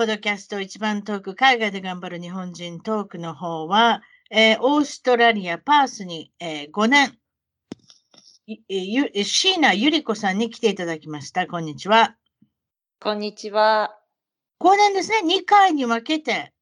ポッドキャスト一番トーク、海外で頑張る日本人トークの方は、えー、オーストラリア・パースに、えー、5年、ゆ椎名ゆり子さんに来ていただきました。こんにちは。こんにちは。5年ですね。2回に分けて、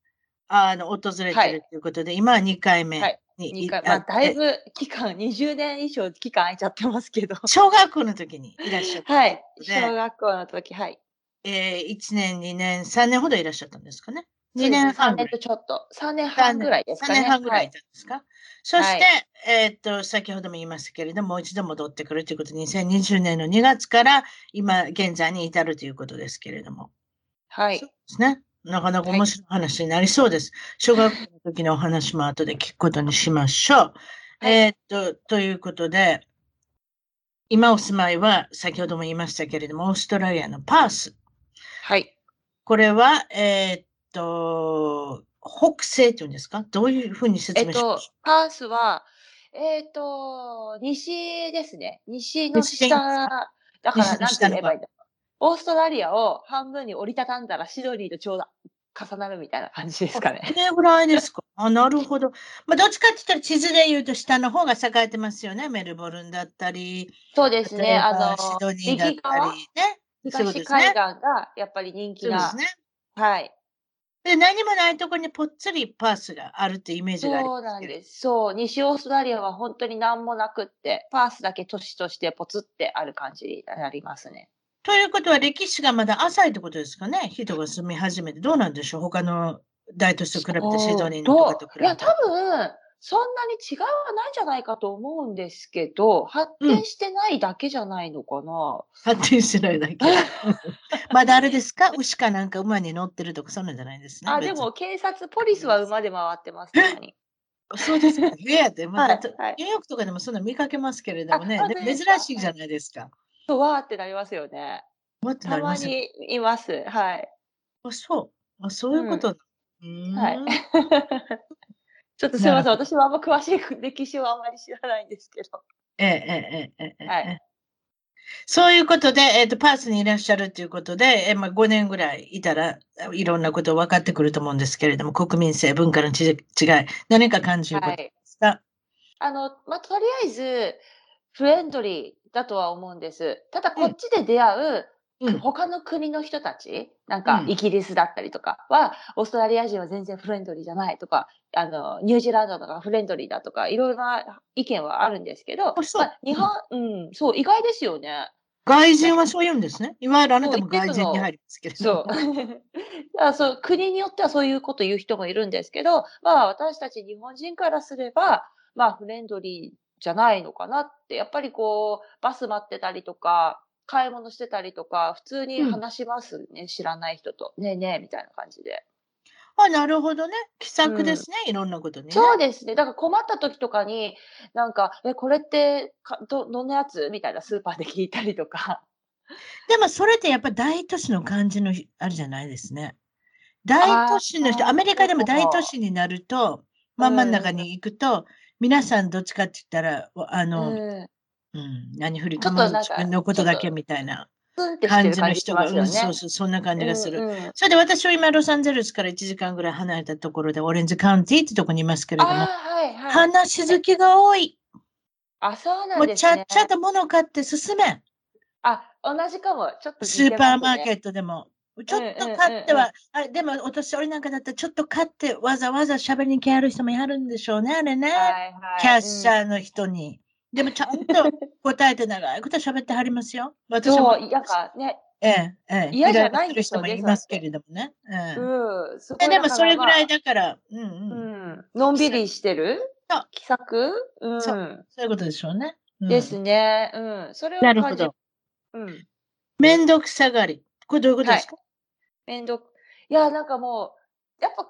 あの、訪れてるということで、はい、今は2回目。はい2回まあ、だいぶ期間、20年以上期間空いちゃってますけど。小学校の時にいらっしゃった。はい。小学校の時、はい。えー、1年、2年、3年ほどいらっしゃったんですかね。2年半ぐらい。3年とちょっと、3年半ぐらいですかね。3年半ぐらいいたんですか。はい、そして、はい、えっと、先ほども言いましたけれども、もう一度戻ってくるということで、2020年の2月から今現在に至るということですけれども。はい。そうですね。なかなか面白い話になりそうです。はい、小学校の時のお話も後で聞くことにしましょう。はい、えっと、ということで、今お住まいは先ほども言いましたけれども、オーストラリアのパースはい。これは、えー、っと、北西というんですか？どういうふうに説明します？か、えっと、パースは、えー、っと、西ですね。西の下、だから、なんて言えばいいんだオーストラリアを半分に折りたたんだらシドニーとちょうど重なるみたいな感じですかね。これぐらいですか？あ、なるほど。まあ、どっちかって言ったら地図で言うと下の方が栄えてますよね。メルボルンだったり。そうですね。あの、シドニーだったりね。東海岸がやっぱり人気な。そうですね。はい。で、何もないところにぽっつりパースがあるってイメージがありそうなんです。そう。西オーストラリアは本当に何もなくって、パースだけ都市としてぽつってある感じになりますね。ということは歴史がまだ浅いってことですかね？人が住み始めて。どうなんでしょう？他の大都市と比べて、シドニーのとかと比べて。いや、多分、そんなに違いはないんじゃないかと思うんですけど、発展してないだけじゃないのかな。発展してないだけ。まだあれですか？牛かなんか馬に乗ってるとか、そんなんじゃないですね。あ、でも警察、ポリスは馬で回ってます、たまに。そうですか。まだ、はいニューヨークとかでもそんな見かけますけれどもね、珍しいじゃないですか。そう、わーってなりますよね。たまにいます。はい。あ、そう。あ、そういうこと、うん、はい。ちょっとすみません。私はあんま詳しい歴史はあまり知らないんですけど。ええ、ええ、ええ、はい。そういうことで、えっ、ー、と、パースにいらっしゃるということで、えー、まあ、5年ぐらいいたらいろんなこと分かってくると思うんですけれども、国民性、文化の違い、何か感じることですか、はい、あの、まあ、とりあえず、フレンドリーだとは思うんです。ただ、こっちで出会ううん、他の国の人たち、なんかイギリスだったりとかは、オーストラリア人は全然フレンドリーじゃないとか、あの、ニュージーランドとかフレンドリーだとか、いろいろな意見はあるんですけど、まあ、日本、うん、そう、意外ですよね。外人はそう言うんですね。いわゆるあなたも外人に入りますけど。そう。そう国によってはそういうこと言う人もいるんですけど、まあ私たち日本人からすれば、まあフレンドリーじゃないのかなって、やっぱりこう、バス待ってたりとか、買い物してたりとか、普通に話しますね、うん、知らない人と。ねえねえ、みたいな感じで。あ、なるほどね。気さくですね、うん、いろんなことね。そうですね。だから困った時とかに、なんか、え、これってかど、どんなやつ？みたいなスーパーで聞いたりとか。でもそれってやっぱ大都市の感じのあるじゃないですね。大都市の人、アメリカでも大都市になると、真ん中に行くと、皆さんどっちかって言ったら、あの、うんうん、何振りかも自分のことだけみたいな感じの人が、うん、そうそう、そんな感じがする。うんうん、それで私は今、ロサンゼルスから1時間ぐらい離れたところで、オレンジカウンティってとこにいますけれども、はいはい、話好きが多い。あ、そうなんですね。もうちゃっちゃと物買って進め。あ、同じかも。ちょっと、ね、スーパーマーケットでも。ちょっと買っては、あれ、でもお年寄りなんかだったら、ちょっと買ってわざわざ喋りに来はる人もやるんでしょうね、あれね。はいはい、キャッシャーの人に。うん、でもちゃんと答えて長いこと喋ってはりますよ。私も。そう、なんかね。ええ、ええ。嫌じゃない人もいますけれどもね。ええ。うん。そでもそれぐらいだから、うんうん。うん、のんびりしてる？気さく？うん。そう。そういうことでしょうね。ですね。うん。それをなるほど。うん。めんどくさがり。これどういうことですか、はい、めんどく、いや、なんかもう、やっぱ、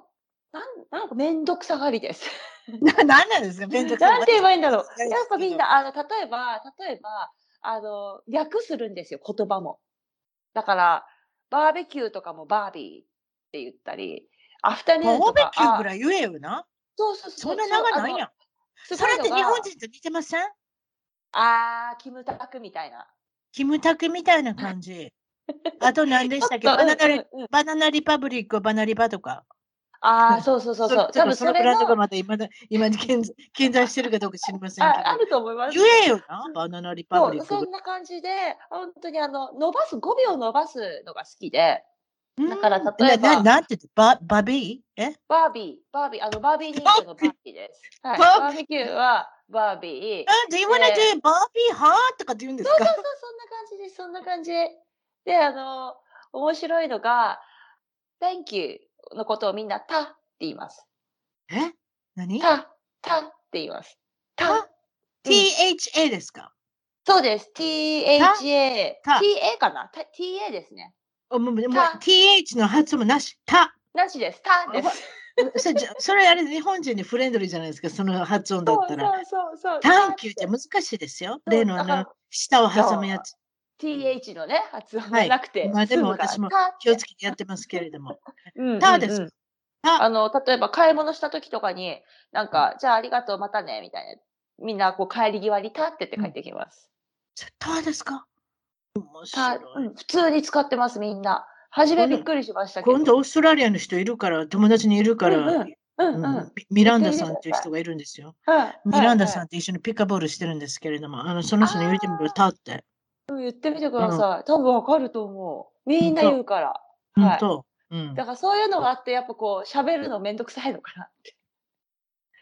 なん、なんかめんどくさがりです。な、なんなんですか？めんどくさがり。なんて言えばいいんだろう。やっぱみんな、あの、例えば、例えば、あの、略するんですよ、言葉も。だから、バーベキューとかもバービーって言ったり、アフタヌーンとか。バーベキューぐらい言えよな。そうそうそう。そんな長ないやん。それって日本人と似てません？あー、キムタクみたいな。キムタクみたいな感じ。あと何でしたっけ？バナナリ、バナナリパブリック、バナリバとか。ああ、そうそうそうそう。多分そのブランドがまだ今だ今に健健在してるかどうか知りませんけど。ああると思います。言えよな、バナナリパブリック。そんな感じで、本当にあの、伸ばす、5秒伸ばすのが好きで。だから例えば。ななんて言ってババビー？え？バービー、バービー、あの、バービー人形のバービーです。はい、バーベキューはバービー。あ、do you wanna do バービーはとかって言うんですか？そうそうそう、そんな感じです、そんな感じ。で、あの、面白いのが、Thank you のことをみんなたって言います。え？何？た、たって言います。た ?THA ですか、そうです。THA。TA かな ?TA ですね。もうもう TH の発音もなし。た。なしです。たです。それそれあれ日本人にフレンドリーじゃないですか、その発音だったら。そうそうそう。タンキューって難しいですよ。例のあの、舌を挟むやつ。Th のね、発音じゃなくて。まあでも私も気をつけてやってますけれども。たです。あの、例えば買い物した時とかに、なんか、じゃあありがとう、またね、みたいな。みんなこう帰り際にたってって帰ってきます。たですか？面白い、うん、普通に使ってます、みんな。初めびっくりしましたけど。今度オーストラリアの人いるから、友達にいるから、うんうんうんうん、ミランダさんっていう人がいるんですよ。ミランダさんって一緒にピッカボールしてるんですけれども、あのその人に言ってみると、って。言ってみてください。多分わかると思う。みんな言うから。本当、うん、だからそういうのがあって、やっぱこう、喋るのめんどくさいのかなって。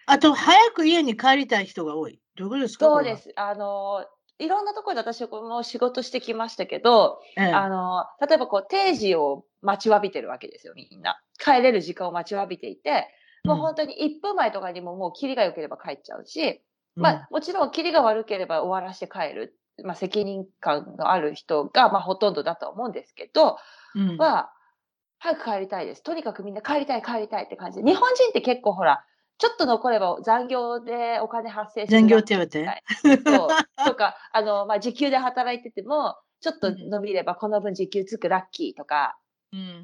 あと、早く家に帰りたい人が多い。どういうことですかそうです。あの、いろんなところで私も仕事してきましたけど、ええ、あの、例えばこう定時を待ちわびてるわけですよ、みんな。帰れる時間を待ちわびていて、もう本当に1分前とかにももうキリが良ければ帰っちゃうし、うん、まあもちろんキリが悪ければ終わらせて帰る。まあ責任感のある人がまあほとんどだと思うんですけど、うん、は、早く帰りたいです。とにかくみんな帰りたい帰りたいって感じで。日本人って結構ほら、ちょっと残れば残業でお金発生する。残業手当そうとか、あの、まあ、時給で働いてても、ちょっと伸びればこの分時給つくラッキーとか、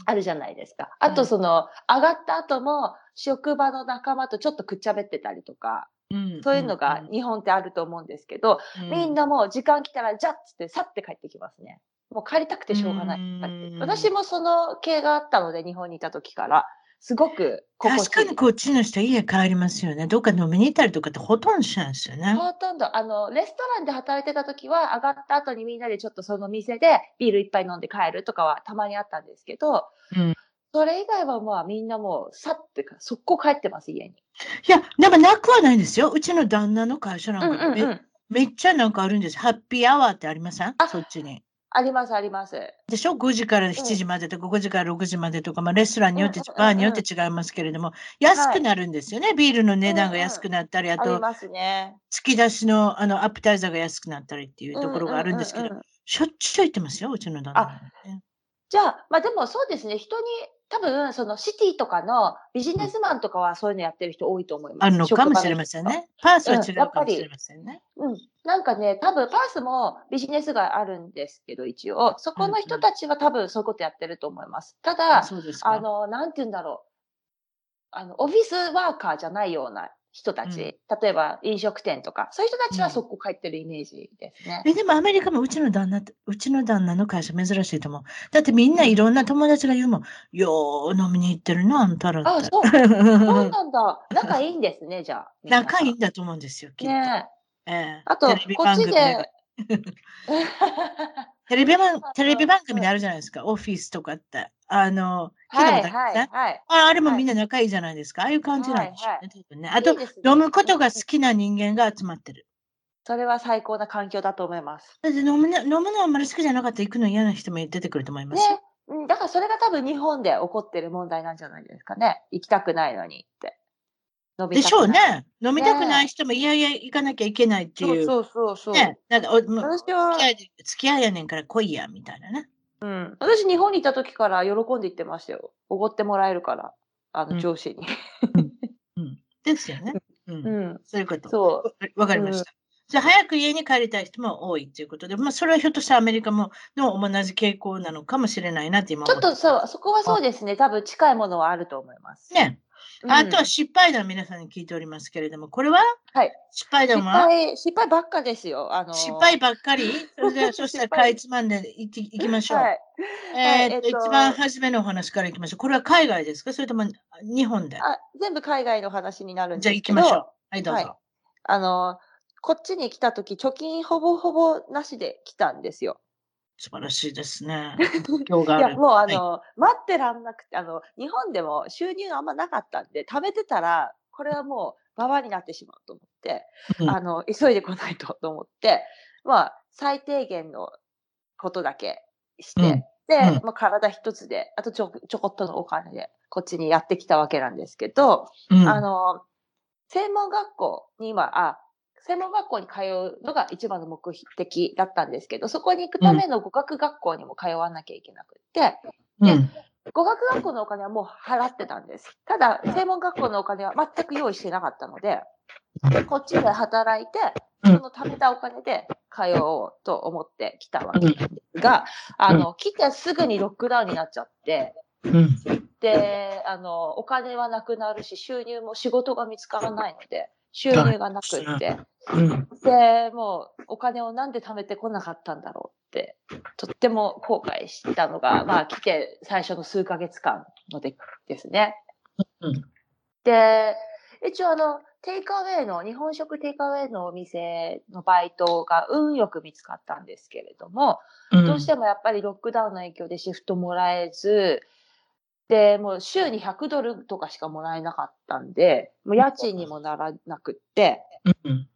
あるじゃないですか。あとその、上がった後も職場の仲間とちょっとくっちゃべってたりとか、そういうのが日本ってあると思うんですけど、みんなもう時間来たらじゃっつってさって帰ってきますね。もう帰りたくてしょうがない。私もその系があったので、日本にいた時から。すごく確かにこっちの人家帰りますよね。どっか飲みに行ったりとかってほとんどしないですよね。ほとんど。あの、レストランで働いてた時は上がった後にみんなでちょっとその店でビール一杯飲んで帰るとかはたまにあったんですけど、うん、それ以外はまあみんなもうさってか、速攻帰ってます、家に。いや、でもなくはないんですよ。うちの旦那の会社なんかめうんうんうん、めっちゃなんかあるんです。ハッピーアワーってありません？そっちに。あります、あります。でしょ ?5 時から7時までとか、5時から6時までとか、まあ、レストランによって、バーによって違いますけれども、安くなるんですよね。ビールの値段が安くなったり、あと、突き出しのあのアップタイザーが安くなったりっていうところがあるんですけど、しょっちゅう言ってますよ、うちの旦那、じゃあ、まあでもそうですね、人に多分、そのシティとかのビジネスマンとかはそういうのやってる人多いと思います。あるのかもしれませんね。パースは違うかもしれませんね。うん。なんかね、多分パースもビジネスがあるんですけど、一応、そこの人たちは多分そういうことやってると思います。ただ、あの、なんて言うんだろう。あの、オフィスワーカーじゃないような人たち、うん、例えば飲食店とか、そういう人たちはそこ帰ってるイメージですね。うん、えでもアメリカもうちの旦那、うちの旦那の会社珍しいと思う。だってみんないろんな友達が言うもん、よー飲みに行ってるな、あんたら。あ、そう。そうなんだ。仲いいんですね、じゃあ。仲いいんだと思うんですよ、きっと。ねええあと、こっちで。テレビ番 テレビ番組であるじゃないですか、オフィスとかって。あの、はい、はい、るはい。ああれもみんな仲いいじゃないですか。ああいう感じなんでしょうね。多分ねあと、飲むことが好きな人間が集まってる。それは最高な環境だと思います。だって飲むの飲むのあんまり好きじゃなかったら行くの嫌な人も出てくると思いますよ。ね。うん、だからそれが多分日本で起こってる問題なんじゃないですかね。行きたくないのにって。飲みでしょう。ね。飲みたくない人もいやいや行かなきゃいけないっていう。そうそうそうそう。ね。なんかお付き合いやねんから来いや、みたいなね。うん。私、日本にいた時から喜んで言ってましたよ。おごってもらえるから、あの、うん上司に。ですよね。うん。うん。そういうこと。そわわかりました。じゃあ、早く家に帰りたい人も多いということで、まあ、それはひょっとしたらアメリカもの同じ傾向なのかもしれないなって今う。ちょっとそう、そこはそうですね。多分近いものはあると思います。ね。うんあとは失敗談、皆さんに聞いておりますけれども、これは？はい。失敗失談は？敗、失敗ばっかですよ。あのー失敗ばっかり？それでは、そしたらかいつまんでいっていきましょう。はい。えーっと一番初めのお話からいきましょう。これは海外ですか？それとも日本で？あ、全部海外の話になるんじゃあですけど。行きましょう。はい、どうぞ。はいあの、こっちに来た時、貯金ほぼほぼなしで来たんですよ。素晴らしいですね。今日がいや。もうあはい。の、待ってらんなくて、あの、日本でも収入があんまなかったんで、貯めてたら、これはもう、ババアになってしまうと思って、うん。あの、急いでこないとと思って、まあ、最低限のことだけして、うん。で、うん。まあ、体一つで、あとちょちょこっとのお金で、こっちにやってきたわけなんですけど、うん。あの、専門学校に今、あ、専門学校に通うのが一番の目的だったんですけど、そこに行くための語学学校にも通わなきゃいけなくって、うん。語学学校のお金はもう払ってたんです。ただ、専門学校のお金は全く用意してなかったので、こっちで働いて、うん。その貯めたお金で通おうと思って来たわけですが、あの、来てすぐにロックダウンになっちゃって、うん。で、あの、お金はなくなるし、収入も仕事が見つからないので、収入がなくって、うん。で、もうお金をなんで貯めてこなかったんだろうって、とっても後悔したのが、まあ来て最初の数ヶ月間のでですね。うん。で、一応あの、テイクアウェイの、日本食テイクアウェイのお店のバイトが運よく見つかったんですけれども、うん。どうしてもやっぱりロックダウンの影響でシフトもらえず、で、もう週に100ドルとかしかもらえなかったんで、もう家賃にもならなくって、うん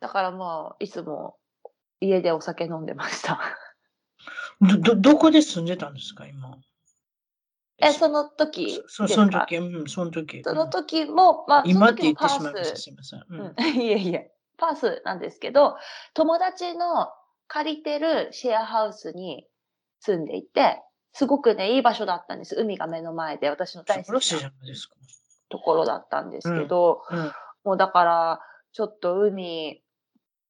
だからもういつも家でお酒飲んでました。ど、ど、どこで住んでたんですか、今？え、その時そその時、うん、その時。その時も、まあ、今って言ってしまいました。すみません。ううんん、いえいえ、パースなんですけど、友達の借りてるシェアハウスに住んでいて、すごくね、いい場所だったんです。海が目の前で、私の大好きな。ところだったんですけど、うんもうだから、ちょっと海、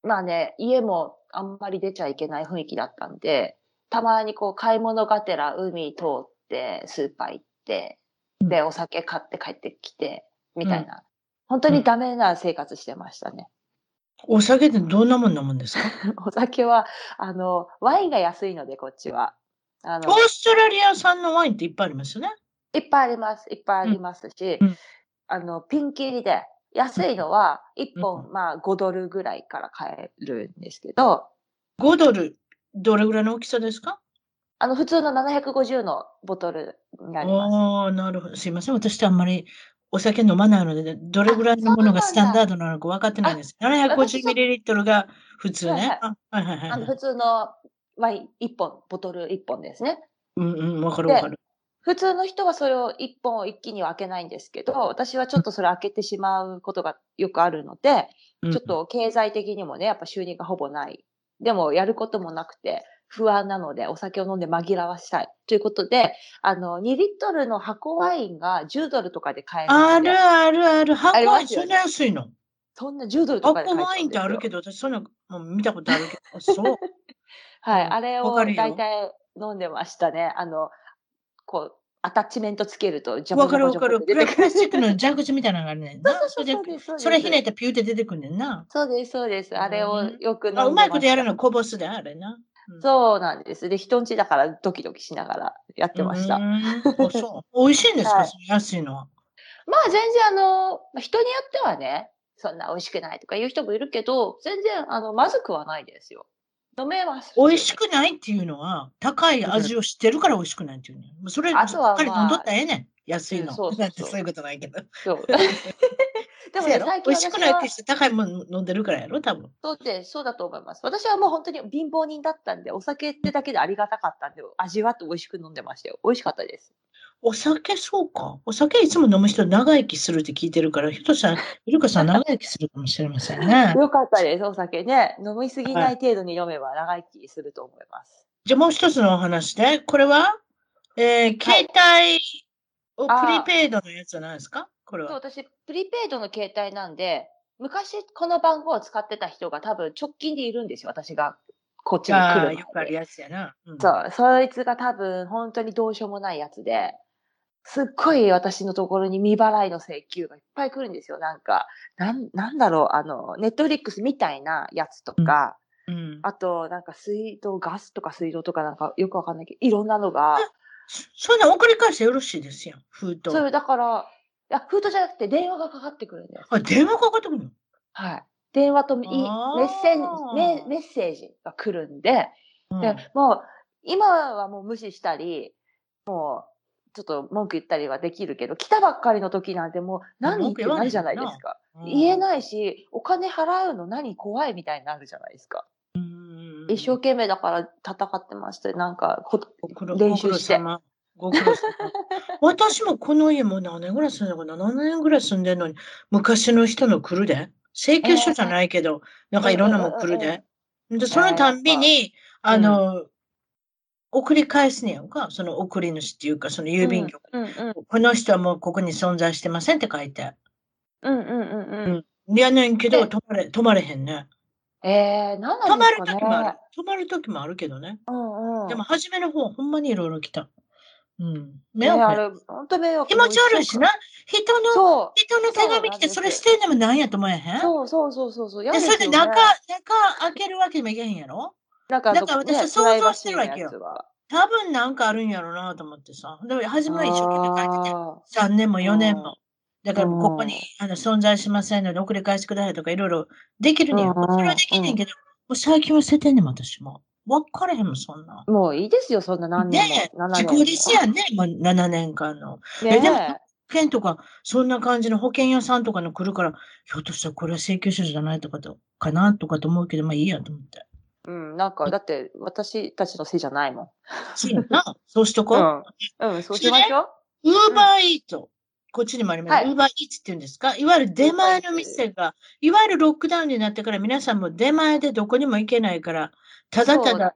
まあね、家もあんまり出ちゃいけない雰囲気だったんで、たまにこう買い物がてら海通って、スーパー行って、で、お酒買って帰ってきて、みたいな。本当にダメな生活してましたね。お酒ってどんなもん飲むんですか？お酒は、あの、ワインが安いので、こっちは。あのオー、ストラリア産のワインっていっぱいありますよね。いっぱいあります。いっぱいありますし、うんあの、ピンキリで、安いのは1う本、まあ5ドルぐらいから買えるんですけど、5ドル、どれぐらいの大きさですか？あの、普通の750のボトルになります。ああ、なるほど。すいません。私ってあんまりお酒飲まないので、どれぐらいのものがスタンダードなのか分かってないんです。750ml が普通はいはいね。あはいはいはい。あの、普通のワイン1本、ボトル1本ですね。うんうん、分かる分かる。普通の人はそれを1本一気には開けないんですけど、私はちょっとそれ開けてしまうことがよくあるので、うんちょっと経済的にもね、やっぱ収入がほぼない。でもやることもなくて不安なのでお酒を飲んで紛らわしたい。ということで、あの、2リットルの箱ワインが10ドルとかで買える。あるあるある。箱ワイン、そんな安いの？そんな10ドルとかで買え箱ワインってあるけど。ど、私そんなもう見たことあるけど、そう。はい、うんあれを大体飲んでましたね。あの、こう、アタッチメントつけると、ジャボわかるわかる。ジャボジャボってプラ出てくる。スチックの蛇口みたいなのがあるね んな。それでそれひねったらピューって出てくんねんな。そうです、そうです。あれをうんよく飲んであうまいことやるのこぼすで、あれな。うんそうなんです。で、人んちだからドキドキしながらやってました。うそう。美味しいんですか、はい安いのは。まあ全然あの、まあ人によってはね、そんな美味しくないとか言う人もいるけど、全然あの、まずくはないですよ。飲めます。美味しくないっていうのは、高い味を知ってるから美味しくないっていうね。それ、あとはしっかり飲んどったらええねん。安いの。うんそうそうそうそういうことないけど。そう。でもね、最近美味しくないっ私はて人高いもの飲んでるからやろ、多分。そうで、そうだと思います。私はもう本当に貧乏人だったんで、お酒ってだけでありがたかったんで、味わって美味しく飲んでましたよ。美味しかったです。お酒、そうか。お酒いつも飲む人長生きするって聞いてるから、ひょっとしたら、イルカさん 長生きするかもしれませんね。よかったです、お酒ね。飲みすぎない程度に飲めば長生きすると思います。じゃあもう一つのお話で、これは、えー、携帯をプリペイドのやつじゃないですか？これそうは。私、プリペイドの携帯なんで、昔この番号を使ってた人が多分直近でいるんですよ、私がこっちに来る前で。よくあるやつやな。うんそう、そいつが多分本当にどうしようもないやつで、すっごい私のところに未払いの請求がいっぱい来るんですよ。なんか、なんなんだろう、あの、ネットフリックスみたいなやつとか、うん。あと、なんか水道、ガスとか水道とかなんかよくわかんないけど、いろんなのが、そんな送り返してよろしいですよ、封筒。それだから、いや、封筒じゃなくて電話がかかってくるんです。あ、電話かかってくるの？はい。電話といメッセージメメッセージが来るんで、うんでもう、今はもう無視したり、もう、ちょっと文句言ったりはできるけど、来たばっかりの時なんてもう何ってなるじゃないですか。言えい。ないし、お金払うの何怖いみたいになるじゃないですか。うん一生懸命だから戦ってまして、なんか練習して 私もこの家もう何年ぐらい住んでるのかな ?7 年ぐらい住んでるのに、昔の人の来るで。請求書じゃないけど、なんかいろんなもん来るで。で、そのたんびに、あの、送り返すねやんか。その送り主っていうか、その郵便局。うんうんこの人はもうここに存在してませんって書いて。うんうんうんうん。やねんけど、で止まれ、止まれへんね。えー、何止まるなんですか時もあるね。。止まる時もあるけどね。うんうん。でも、初めの方、ほんまにいろいろ来た。うん。ね、迷惑本当迷惑気持ち悪いしな。人の。人の手紙来て、それ捨てんでもなんやと思えへん？そうそうそうそうそう。嫌で、それで中、中開けるわけにもいけへんやろ？なんか、だから私は想像してるわけよ多分なんかあるんやろうなと思ってさ。でも、初めは一生懸命書いてて、あ3年も4年うんも。だから、ここにあの存在しませんので、送り返してくださいとか、いろいろできるねん。うんそれはできんねんけど、もう最近は捨ててんねん、私も。分かれへんもん、そんな。ーもういいですよ、そんな何年も。ねえ、7時年も効ですやんね、もう7年間の。ねえでもえ保険とか、そんな感じの保険屋さんとかの来るから、ひょっとしたらこれは請求書じゃないとかと、かなとかと思うけど、まあいいやと思って。うん、なんか、だって、私たちのせいじゃないもん。そうやな。そうしとこう。うん、うん、そうしましょう。ウーバーイート。こっちにもあります。はいウーバーイーツって言うんですか？いわゆる出前の店が、いわゆるロックダウンになってから皆さんも出前でどこにも行けないから、ただただ、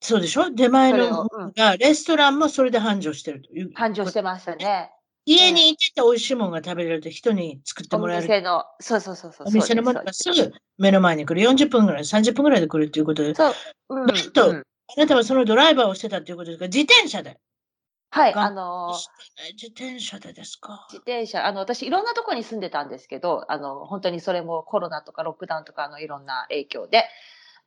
そうでしょ？出前のが、レストランもそれで繁盛してるという。繁盛してましたね。家にいてて美味しいものが食べれると人に作っておもらえる。店の、そうそうそうそう。お店のものがすぐ目の前に来る。40分ぐらい、30分ぐらいで来るということで、そう。うんなんとうんあなたはそのドライバーをしてたということですか？自転車で。はい、があのー自転車でですか？自転車、あの、私、いろんなところに住んでたんですけど、あの、本当にそれもコロナとかロックダウンとかのいろんな影響で、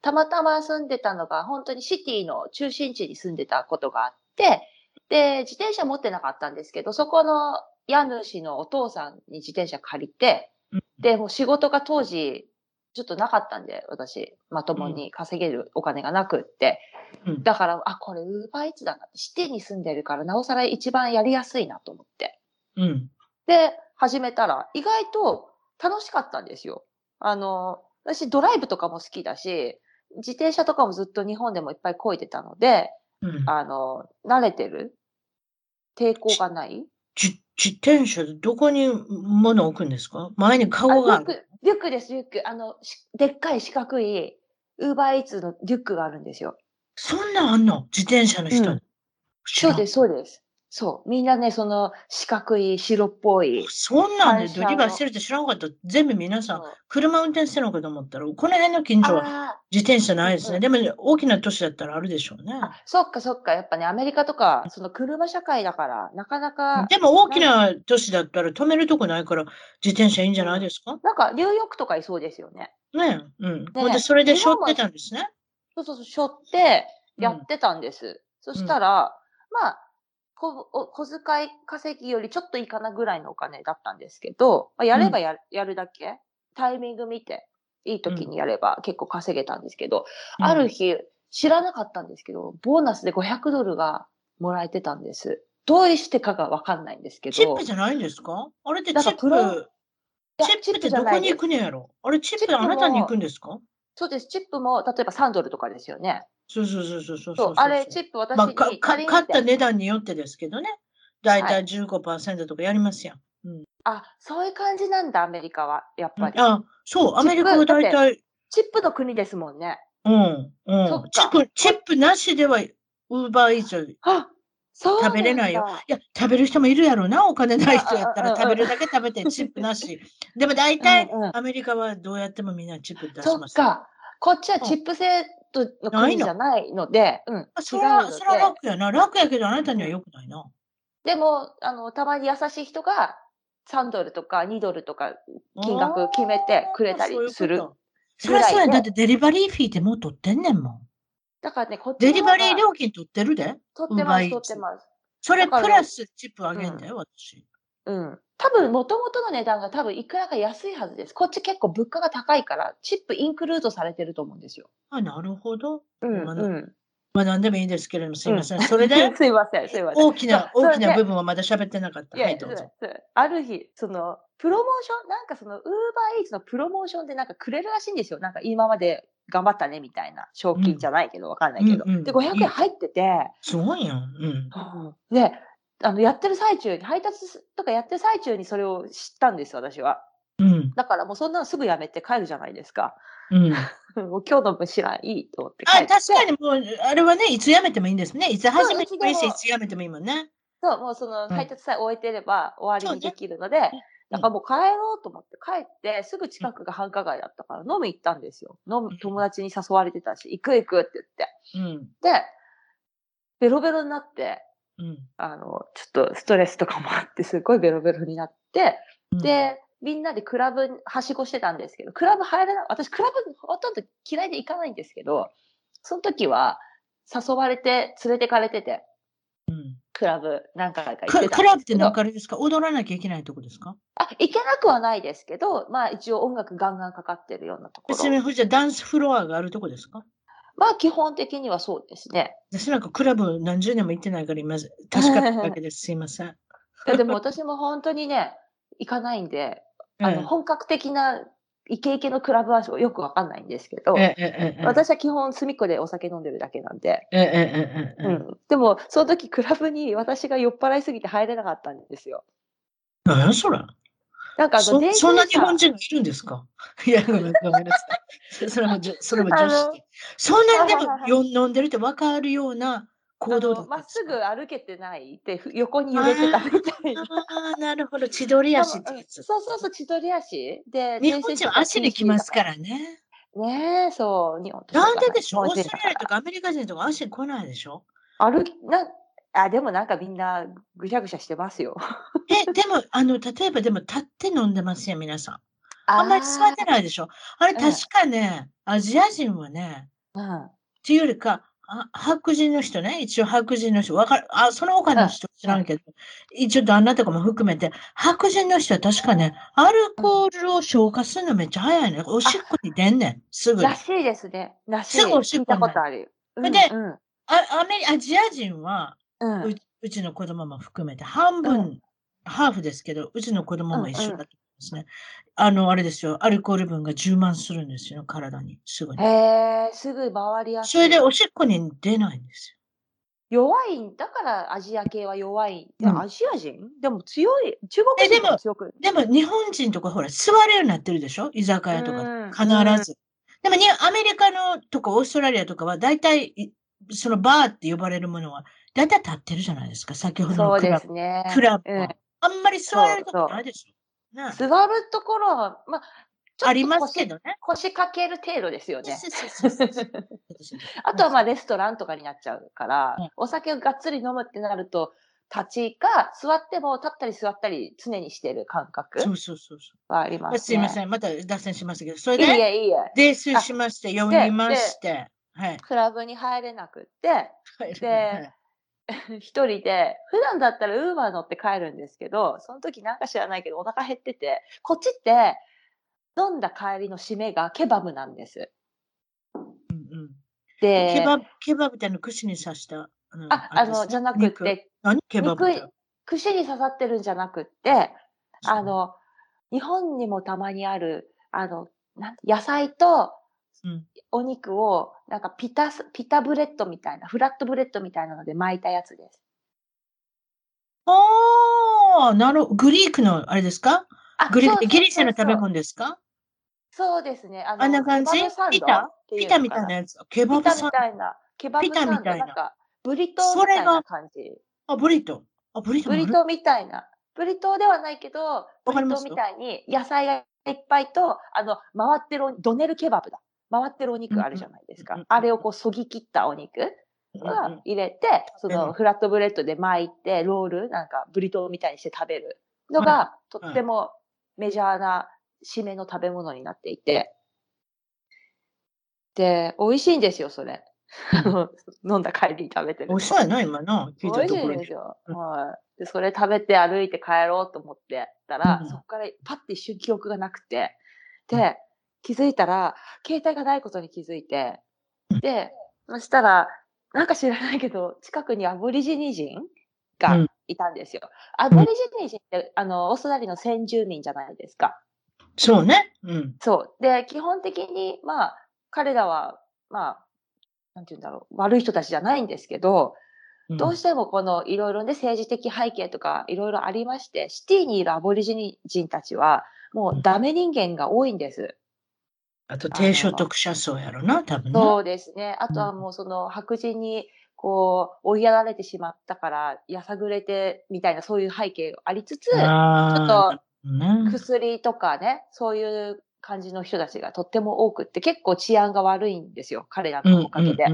たまたま住んでたのが、本当にシティの中心地に住んでたことがあって、で、自転車持ってなかったんですけど、そこの家主のお父さんに自転車借りてうん、で、もう仕事が当時、ちょっとなかったんで、私、まともに稼げるお金がなくって、うんだから、あ、これ、ウーバーイーツだなって、シティに住んでるから、なおさら一番やりやすいなと思って。うん。で、始めたら、意外と楽しかったんですよ。あの、私ドライブとかも好きだし、自転車とかもずっと日本でもいっぱい漕いでたので、うん。あの、慣れてる？抵抗がない？じ自転車でどこに物を置くんですか？前にあカゴがある。リュック、リュックです、リュック。あの、しでっかい四角い、ウーバーイーツのリュックがあるんですよ。そんなんあんの？自転車の人に。うんそうです、そうです。そう。みんなね、その四角い白っぽい。そんなんでドリバーしてるって知らなかった。全部皆さん車運転してるのかと思ったら、この辺の近所はあ自転車ないですね。うんでも大きな都市だったらあるでしょうね。そっかそっか。やっぱね、アメリカとか、その車社会だから、なかなか、でも大きな都市だったら止めるとこないから自転車いいんじゃないですか？なんか、ニューヨークとかいそうですよね。ねえ。うん。で、それで背負ってたんですね。そうそうそう、しょって、うんやってたんです。そしたら、まあ、こお小遣い稼ぎよりちょっといいかなぐらいのお金だったんですけど、まあ、やればや,、やるだけ、タイミング見て、いい時にやれば結構稼げたんですけど、ある日、知らなかったんですけど、ボーナスで500ドルがもらえてたんです。どうしてかがわかんないんですけど。チップじゃないんですか？あれってチップ、チップってどこに行くねやろ？あれチップあなたに行くんですか？そうです。チップも、例えば3ドルとかですよね。そうそうそうそうそうそうあれ、チップ私に、まあ、か買った値段によってですけどね。だいたい15%とかやりますやん。うん、あ、そういう感じなんだ、アメリカは。やっぱり。あ、そう、アメリカはだいたい。チップの国ですもんね。うん。うん。チップ、チップなしでは、ウーバーイーツ食べれないよ。いや、食べる人もいるやろうな、お金ない人やったら食べるだけ食べてチップなし。でも大体、アメリカはどうやってもみんなチップ出します。そっか。こっちはチップ制度の？国じゃないので、うん。それは、それは楽やな。楽やけどあなたには良くないな。でも、あの、たまに優しい人が3ドルとか2ドルとか金額決めてくれたりする。それはそうや。だってデリバリーフィーってもう取ってんねんもん。だからね、こっちデリバリー料金取ってるで取ってます、取ってます。それプラスチップあげんだよ、私。うん。多分、もともとの値段が多分いくらか安いはずです。こっち結構物価が高いから、チップインクルードされてると思うんですよ。あ、なるほど。うん、うん。まあ何でもいいんですけれども、すいません。それで、すいません、すいません。大きな、大きな部分はまだ喋ってなかった。はい、どうぞ。ある日、その、プロモーション、なんかその、ウーバーイーツのプロモーションでなんかくれるらしいんですよ。なんか今まで頑張ったねみたいな。賞金じゃないけど、わかんないけど。で、500円入ってて。すごいやん。うん。で、あの、やってる最中に、配達とかやってる最中にそれを知ったんです、私は。うん。だからもうそんなのすぐやめて帰るじゃないですか。うん。もう今日の分知らんいいと思って帰って。あ、確かにもう、あれはね、いつやめてもいいんですね。いつ始めてもいいし、いつやめてもいいもんね。そう、もうその配達さえ終えてれば終わりにできるので、だからもう帰ろうと思って帰って、すぐ近くが繁華街だったから飲み行ったんですよ。飲む友達に誘われてたし、行く行くって言って。うん、で、ベロベロになって、うん、あの、ちょっとストレスとかもあって、すごいベロベロになって、うん、で、みんなでクラブはしごしてたんですけど、クラブ入れない、私クラブほとんど嫌いで行かないんですけど、その時は誘われて連れてかれてて、うん、クラブ何回か行ってたクラブって何かあれですか？踊らなきゃいけないとこですか？あ、行けなくはないですけど、まあ一応音楽ガンガンかかってるようなところ。別に、じゃダンスフロアがあるとこですか？まあ基本的にはそうですね。私なんかクラブ何十年も行ってないから今、確かにだけです。すいません。でも私も本当にね、行かないんで、あの、本格的なイケイケのクラブはよくわかんないんですけど、私は基本隅っこでお酒飲んでるだけなんで、でもその時クラブに私が酔っ払いすぎて入れなかったんですよ。何やそらなんかそそんな日本人がいるんですか？いや、ごめんなさい。それも、それも女子そんなにでも飲んでるって分かるような行動だまっすぐ歩けてないって横に揺れてたみたいな。ああ、なるほど。千鳥足ってやつ。そうそうそう、千鳥足。で、日本人は足で来ますからね。ねえ、そう。日本なんででしょオーストラリアとかアメリカ人とか足来ないでしょ？歩き、な、あ、でもなんかみんなぐしゃぐしゃしてますよ。え、でも、あの、例えばでも立って飲んでますよ、皆さん。あんまり座ってないでしょあれ確かね、うん、アジア人はね、うん、っていうよりか、あ白人の人ね、一応白人の人、わかる、あ、その他の人知らんけど、一応旦那とかも含めて、白人の人は確かね、アルコールを消化するのめっちゃ早いね。おしっこに出んねん、すぐらしいですね。らしい。すぐおしっこに。ことある。で、うん、あアメリアジア人は、うん、ううちの子供も含めて、半分、うん、ハーフですけど、うちの子供も一緒だと思いますね。あの、あれですよ、アルコール分が充満するんですよ、体に、すぐに。へえ、すぐ回りやすい。それでおしっこに出ないんですよ。弱いんだからアジア系は弱い。うん、アジア人？でも強い。中国人も強くでも。でも日本人とかほら座るようになってるでしょ？居酒屋とか。必ず。でもにアメリカのとかオーストラリアとかは大体そのバーって呼ばれるものは大体立ってるじゃないですか。先ほどのクラブ。そうですね。クラブ、うん、あんまり座れることないでしょ。座るところは、まあ、ありますけどね。腰掛ける程度ですよね。あとはまあレストランとかになっちゃうから、お酒をがっつり飲むってなると、立ちか、座っても立ったり座ったり常にしてる感覚そうそうそうはあります、ね、すいません。また脱線しましたけど、それで、いいえいいえ。泥酔しまして、読みまして、はい、クラブに入れなくって、で、一人で、普段だったらウーバー乗って帰るんですけど、その時なんか知らないけどお腹減ってて、こっちって、飲んだ帰りの締めがケバブなんです。うんうん。で、ケバブ、ケバブってあの、串に刺した。あのあ、あの、じゃなくて、何？ケバブ。串に刺さってるんじゃなくって、あの、日本にもたまにある、あの、なん野菜とうんお肉を、なんかピタス、ピタブレッドみたいな、フラットブレッドみたいなので巻いたやつです。ああ、なるほど。 Greek の、あれですか？あグリギリシャの食べ物ですか？そうですね。あんな感じ？ピタ？ピタみたいなやつ？ケバピタみブさん。たいな、ケバブピタサンド、みたいなブリトーみたいな感じ。あ、ブリトー？あ、ブリトーブリトーみたいな。ブリトーではないけど、ブリトーみたいに野菜がいっぱいと、あの、回ってるお、ドネルケバブだ。回ってるお肉あるじゃないですか。あれをこう、そぎ切ったお肉うんうんが入れて、そうんのフラットブレッドで巻いて、ロール、なんかブリトーみたいにして食べるのが、とってもメジャーな締めの食べ物になっていて。で、美味しいんですよ、それ。飲んだ帰りに食べてると。美味しそうやな、今な。聞いた美味しところに。いですよ。うんはい。で、それ食べて歩いて帰ろうと思ってたら、うんそこからパッて一瞬記憶がなくて、うんで、気づいたら、携帯がないことに気づいてうん、で、そしたら、なんか知らないけど、近くにアボリジニ人うがんいたんですよ。アボリジニ人って、あの、オーストラリアの先住民じゃないですか。そうね。うん。そう。で、基本的に、まあ、彼らは、まあ、なんて言うんだろう、悪い人たちじゃないんですけど、うんどうしてもこのいろいろね政治的背景とかいろいろありまして、シティにいるアボリジニ人たちはもうダメ人間が多いんです。あと、低所得者層やろな、多分な。そうですね。あとはもうその白人にこう追いやられてしまったからやさぐれてみたいなそういう背景がありつつ、あちょーね薬とかね、そういう感じの人たちがとっても多くって結構治安が悪いんですよ。彼らのおかげで。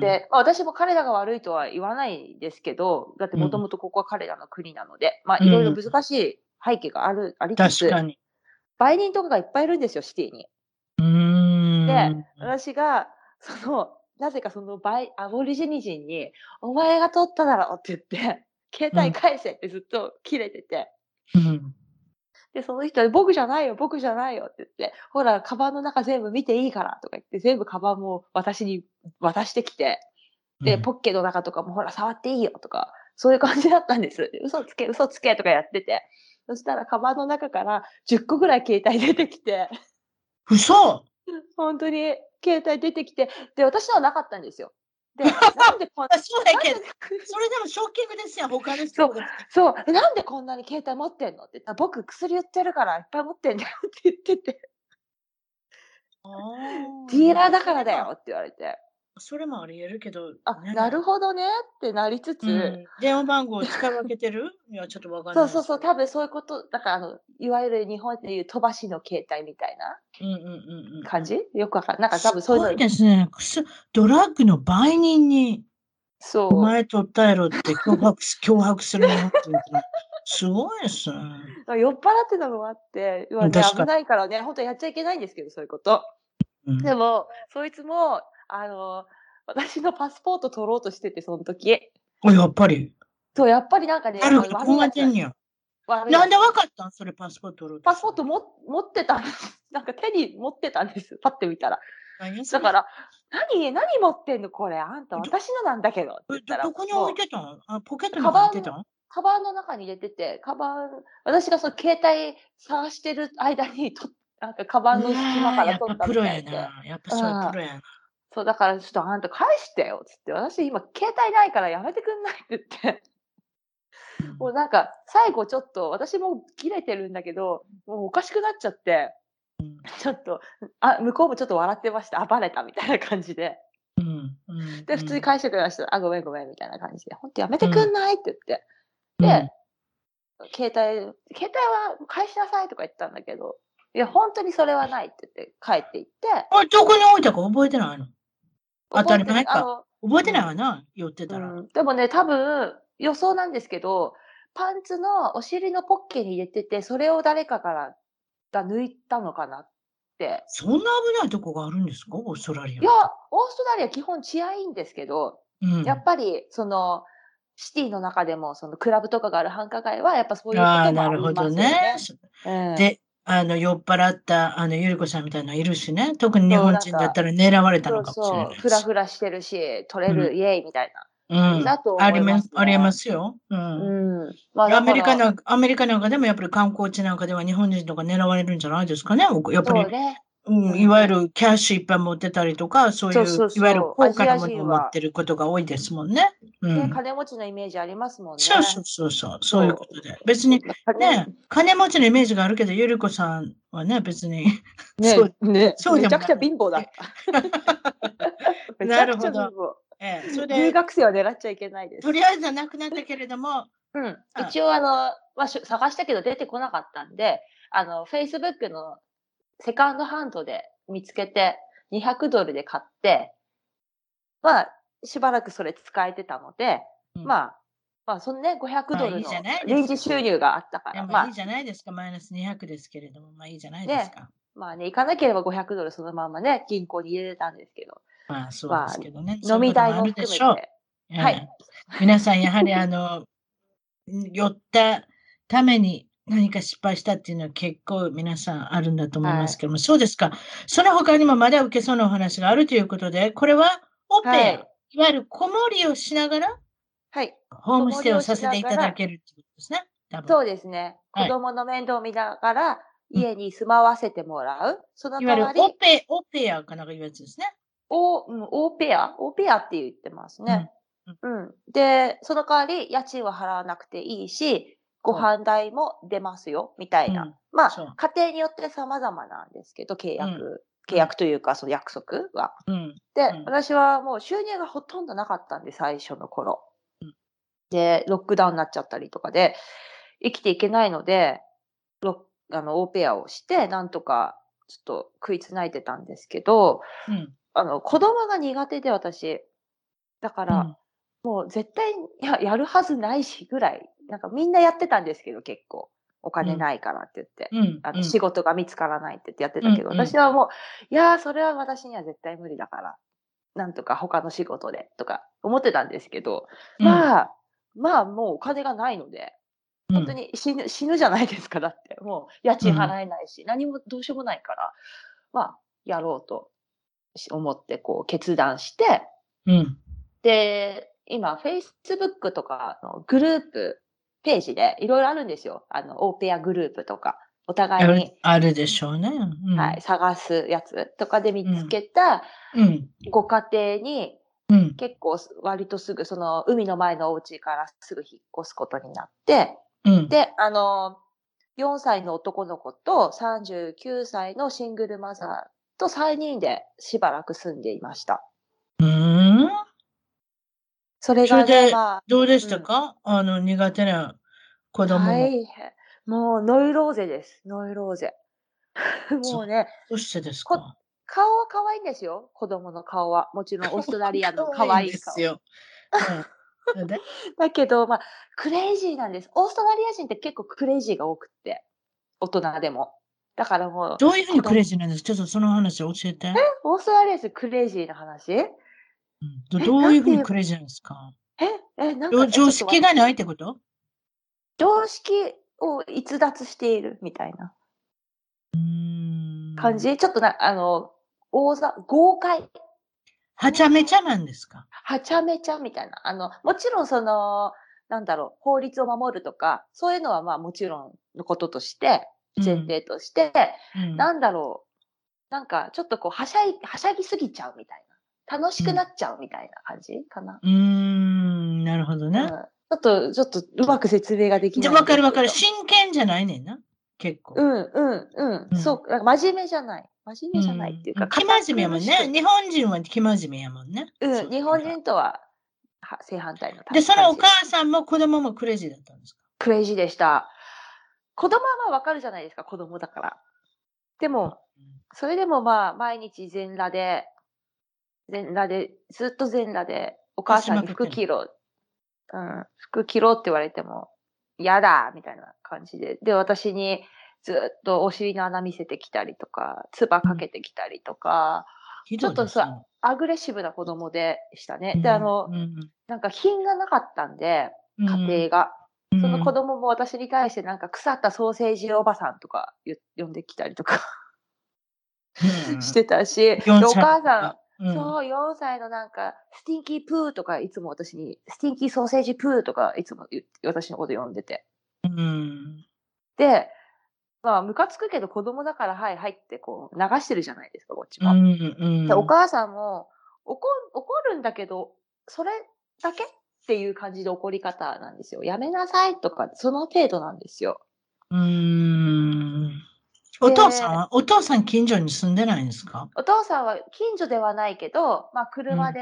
で、まあ、私も彼らが悪いとは言わないですけど、だってもともとここは彼らの国なので、まあうんいろいろ難しい背景がある、ありつつ確、かに。売人とかがいっぱいいるんですよ、シティに。うーん。で、私が、その、なぜかそのバイ、アボリジニ人に、お前が取っただろって言って、携帯返せってずっと切れてて、うんで、その人は僕じゃないよ、僕じゃないよって言って、ほら、カバンの中全部見ていいからとか言って、全部カバンも私に渡してきて、で、ポッケの中とかもほら、触っていいよとか、そういう感じだったんです。嘘つけ、嘘つけとかやってて。そしたら、カバンの中から10個ぐらい携帯出てきて、嘘。本当に携帯出てきて、で、私のはなかったんですよ。で、なんでこんな、そうやけどそれでもショッキングですよ、他の人が。そう、えなんでこんなに携帯持ってんの？って言ったら、僕薬売ってるからいっぱい持ってんだよって言ってて、ディーラーだからだよ。って言われて、それもあり得るけど。あ、ねなるほどねってなりつつ、うん電話番号を使い分けてる？いや、ちょっとわかんない。そうそうそう、多分そういうこと、だからあの、いわゆる日本でいう飛ばしの携帯みたいなうんうんうんうん。感じ？よくわかんない。なんか多分そういうのすごい、ですね。ドラッグの売人に、そう。お前取ったやろって脅迫す 脅迫する日本人ってすごいですね。酔っ払ってたのもあって、危ないからね、本当やっちゃいけないんですけど、そういうこと。うんでも、そいつも、あの、私のパスポート取ろうとしてて、その時。あやっぱり。そう、やっぱりなんかね、なるほど、こう悪いやつやってんねや。なんでわかったん？それパスポート取ろうとパスポートも持ってたん？です。なんか手に持ってたんです。パッて見たら。だから、何、何持ってんの？これ。あんた私のなんだけど。どどこに置いてたん？あポケットにカバン入ってたん？カバンの中に入れてて、カバン、私がその携帯探してる間にと、なんかカバンの隙間から取ったみたいで。やな。やっぱそれプロやな。そう、だからちょっとあんた返してよ、つって。私今携帯ないからやめてくんないって言って。もうなんか、最後ちょっと、私も切れてるんだけど、もうおかしくなっちゃって、ちょっと、あ、向こうもちょっと笑ってました。あ、バレたみたいな感じで。うんうんで、普通に返してくれました。あ、ごめんごめんみたいな感じで。本当やめてくんないって言って。うんで、携帯、携帯は返しなさいとか言ったんだけど、いや、本当にそれはないって言って帰っていって、あどこに置いたか覚えてないの？当たり前か覚えてないわな、寄ってたら。うん、でもね、多分、予想なんですけど、パンツのお尻のポッケに入れてて、それを誰かからが抜いたのかなって。そんな危ないとこがあるんですか？オーストラリア。いや、オーストラリア基本治安いいんですけど、うん、やっぱり、その、シティの中でも、そのクラブとかがある繁華街は、やっぱそういうこともああ、ありなるほますよどねね。。うんで、あの、酔っ払った、あの、ゆりこさんみたいなのいるしね。特に日本人だったら狙われたそうのかもしれないそう、ふらふらしてるし、取れる、イエーイみたいうん。だと思ありいますすありますよ。う。な。うんん。まあ、アメリカだからなんか、アメリカなんかでもやっぱり観光地なんかでは日本人とか狙われるんじゃないですかね。やっぱりそう、ね。うん、うんいわゆるキャッシュいっぱい持ってたりとか、そういう、そうそうそういわゆる高価なものを持ってることが多いですもんね。うねん。金持ちのイメージありますもんね。そうそうそうそう、そういうことで。別に、ねね、金持ちのイメージがあるけど、ゆりこさんはね、別に。ねそうねそうめちゃくちゃ貧乏だ った。めちゃくちゃ貧乏。ええ、それ留で、学生は狙っちゃいけないですと。りあえずはなくなったけれども、うんはい一応あの、まあ、し探したけど出てこなかったんで、あの、Facebook のセカンドハンドで見つけて、200ドルで買って、まあ、しばらくそれ使えてたので、うん。まあ、まあ、そのね、500ドルの臨時収入があったから、まあいいい、じゃないですか、マイナス200ですけれども、まあいいじゃないですか。まあね、行かなければ500ドルそのままね、銀行に入れれたんですけど、まあそうですけどね。飲み代も含めて。はい。ええ皆さん、やはりあの、寄ったために何か失敗したっていうのは結構皆さんあるんだと思いますけども、そうですか。その他にもまだ受けそうなお話があるということで、これはオペア、はいい、わゆる子守りをしながらはい。ホームステイをさせていただけるっていうことですね。そうですね。はい子供の面倒を見ながら、家に住まわせてもらう。そのいわゆるオペ、オペアかなんかいうやつですね。オうん、オーペアオーペアって言ってますね。うん。で、その代わり、家賃は払わなくていいし、ご飯代も出ますよ、みたいな。うんまあ、家庭によって様々なんですけど、契約。うん契約というか、その約束は。うん。で、うん私はもう収入がほとんどなかったんで、最初の頃。で、ロックダウンになっちゃったりとかで、生きていけないので、ロあの、オーペアをして、なんとか、ちょっと食いつないでたんですけど、うん。あの、子供が苦手で私。だから、うんもう絶対ややるはずないしぐらい、なんかみんなやってたんですけど、結構。お金ないからって言って。うん。あうんの仕事が見つからないって言ってやってたけど、うんうん私はもう、いやー、それは私には絶対無理だから、なんとか他の仕事でとか思ってたんですけど、まあ、まあもうお金がないので、うん本当に死ぬ、死ぬじゃないですか、だって。もう家賃払えないし、何もどうしようもないから、まあ、やろうとし思って、こう、決断して、うん。で、今、Facebook とかのグループ、ページでいろいろあるんですよ。あの、オーペアグループとか、お互いに、あるでしょうね。うんはい、探すやつとかで見つけたうん。ご家庭に、うん。結構割とすぐ、その海の前のお家からすぐ引っ越すことになって、うん。で、あの、4歳の男の子と39歳のシングルマザーと3人でしばらく住んでいました。それがね、どうでしたか、あの、苦手な子供も。大変。もうノイローゼです。ノイローゼ。もうね、どうしてですこか顔は可愛いんですよ。子供の顔は。もちろんオーストラリアの可愛い顔。ですよ。だけど、まあ、クレイジーなんです。オーストラリア人って結構クレイジーが多くって。大人でも。だからもう、どういうふうにクレイジーなんです？かちょっとその話教えて。オーストラリア人クレイジーな話？えうん。どどういうふうにクレイジーなんですか？え、なんか常常識がないってとこと？常識を逸脱しているみたいな。感じ、ちょっとな、あの、大ざ、豪快。はちゃめちゃなんですか？はちゃめちゃみたいな。あの、もちろんその、なんだろう、法律を守るとか、そういうのはまあもちろんのこととして、前提として、うん。なんだろう、なんかちょっとこう、はしゃい、はしゃぎすぎちゃうみたいな。楽しくなっちゃうみたいな感じかな。うーん、なるほどね。うんちょっと、ちょっとうまく説明ができない。わかるわかる。真剣じゃないねんな。結構。うん、うん、うん。うんそう、なんか真面目じゃない。真面目じゃないっていうか、ん生真面目やもんね。日本人は生真面目やもんね。く。う、ん日本人とはは正反対ので、そのお母さんも子供もクレイジーだったんですか？クレイジーでした。子供はまあわかるじゃないですか、子供だから。でも、それでもまあ、毎日全裸で、全裸で、ずっと全裸で、お母さんに服着ろ。うん、服着ろって言われても、嫌だみたいな感じで。で、私にずっとお尻の穴見せてきたりとか、唾かけてきたりとか、ひどいですねちょっとさ、アグレッシブな子供でしたね。うんで、あの、うんなんか品がなかったんで、うん。家庭が。その子供も私に対してなんか腐ったソーセージおばさんとか呼んできたりとか してたし、でお母さん、うん、そう、4歳のなんか、スティンキープーとかいつも私に、スティンキーソーセージプーとかいつも私のこと呼んでて。うん、で、まあ、ムカつくけど子供だから、はい、入ってこう、流してるじゃないですか、こっちも。うんうん、お母さんも怒、怒るんだけど、それだけっていう感じで怒り方なんですよ。やめなさいとか、その程度なんですよ。うん。お父さんは、お父さん近所に住んでないんですか？お父さんは近所ではないけど、まあ車で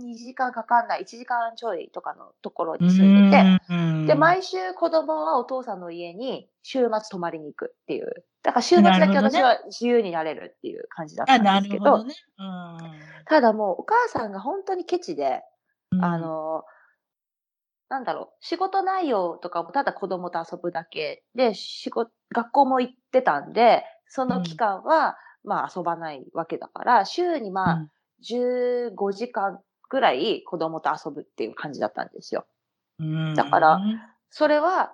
2時間かかんない、1時間ちょいとかのところに住んでて、で、毎週子供はお父さんの家に週末泊まりに行くっていう。だから週末だけ私は自由になれるっていう感じだったんですけど、どね、ただもうお母さんが本当にケチで、あの、なんだろう、仕事内容とかもただ子供と遊ぶだけで、仕事、学校も行ってたんで、その期間は、まあ遊ばないわけだから、週にまあ、15時間ぐらい子供と遊ぶっていう感じだったんですよ。だから、それは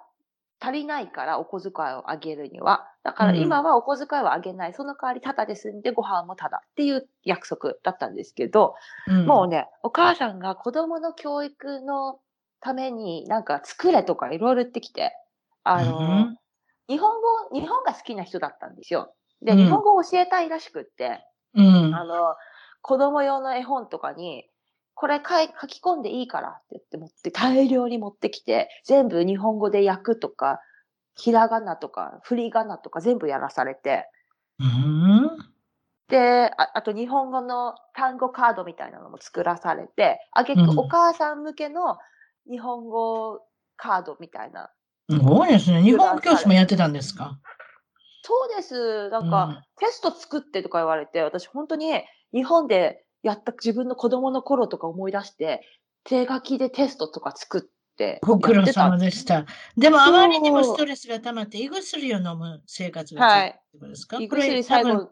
足りないからお小遣いをあげるには。だから今はお小遣いはあげない。その代わりタダで済んでご飯もタダっていう約束だったんですけど、もうね、お母さんが子供の教育のためになんか作れとかいろいろ言ってきて、あの、うん、日本語、日本が好きな人だったんですよ。で、うん、日本語を教えたいらしくって、うん、あの、子供用の絵本とかに、これ書き込んでいいからって言って持って、大量に持ってきて、全部日本語で訳くとか、ひらがなとか、振り仮名とか全部やらされて、うん、であ、あと日本語の単語カードみたいなのも作らされて、あげくお母さん向けの日本語カードみたいな。すごいですね。日本語教師もやってたんですか？そうです。なんか、うん、テスト作ってとか言われて、私本当に日本でやった自分の子供の頃とか思い出して、手書きでテストとか作ってご苦労様でした。でもあまりにもストレスが溜まって胃薬を飲む生活がはい。ですか？胃薬最後。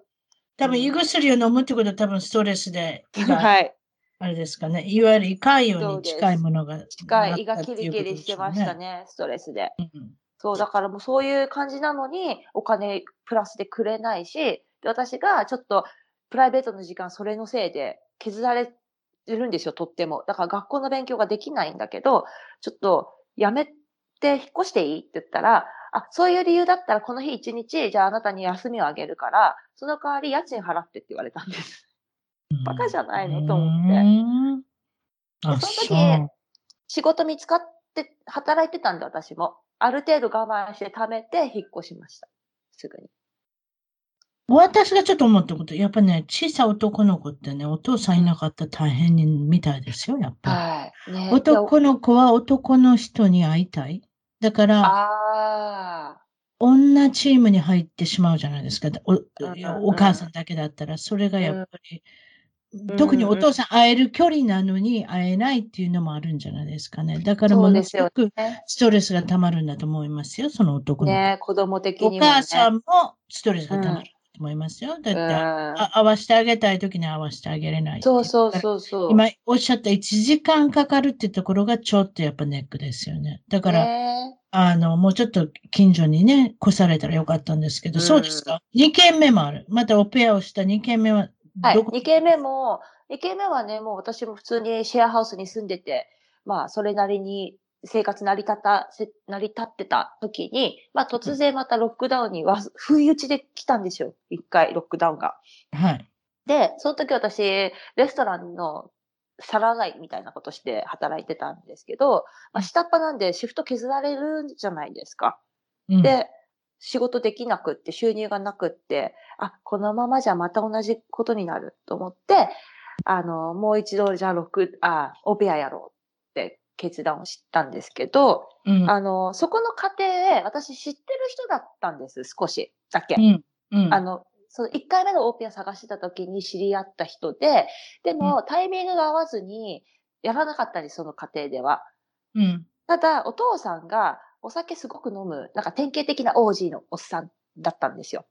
多分胃薬を飲むってことは多分ストレスで。はい。あれですかね、いわゆる胃潰瘍に近いものが、近い、胃がキリキリしてましたね、ストレスで。うん、そう、だからもうそういう感じなのに、お金プラスでくれないし、で私がちょっとプライベートの時間それのせいで削られてるんですよ、とっても。だから学校の勉強ができないんだけど、ちょっとやめて引っ越していいって言ったら、あ、そういう理由だったらこの日一日、じゃああなたに休みをあげるから、その代わり家賃払ってって言われたんです。バカじゃないのと思って。その時、仕事見つかって働いてたんで、私も。ある程度我慢して貯めて引っ越しました。すぐに。私がちょっと思ったこと、やっぱね、小さい男の子ってね、お父さんいなかったら大変にみたいですよ、やっぱり。はいね、男の子は男の人に会いたい。だから、あ女チームに入ってしまうじゃないですか。おお母さんだけだったら、それがやっぱり、特にお父さん会える距離なのに会えないっていうのもあるんじゃないですかね。だからものすごくストレスが溜まるんだと思いますよ、その男の子。ね、子供的にも、ね、お母さんもストレスが溜まる。と思いますよ。だって、あ合わせてあげたいときに合わせてあげれないそうそうそうそう。今おっしゃった1時間かかるってところがちょっとやっぱネックですよね。だから、あの、もうちょっと近所にね、越されたらよかったんですけど、そうですか？2軒目もある。またオペアをした2軒目ははい。2軒目も、2軒目はね、もう私も普通にシェアハウスに住んでて、まあ、それなりに生活成り立た、成り立ってた時に、まあ、突然またロックダウンには、不意打ちで来たんですよ。一回、ロックダウンが。はい。で、その時私、レストランの皿洗いみたいなことして働いてたんですけど、まあ、下っ端なんでシフト削られるじゃないですか。うん、で、仕事できなくって、収入がなくって、あ、このままじゃまた同じことになると思って、あの、もう一度、じゃあ、6、あ、オペアやろうって決断をしたんですけど、うん、あの、そこの過程で、私知ってる人だったんです、少しだけ。うん。うん、あの、その1回目のオペア探してた時に知り合った人で、でも、タイミングが合わずに、やらなかったり、その過程では。うん、ただ、お父さんが、お酒すごく飲む、なんか典型的なオージーのおっさんだったんですよ。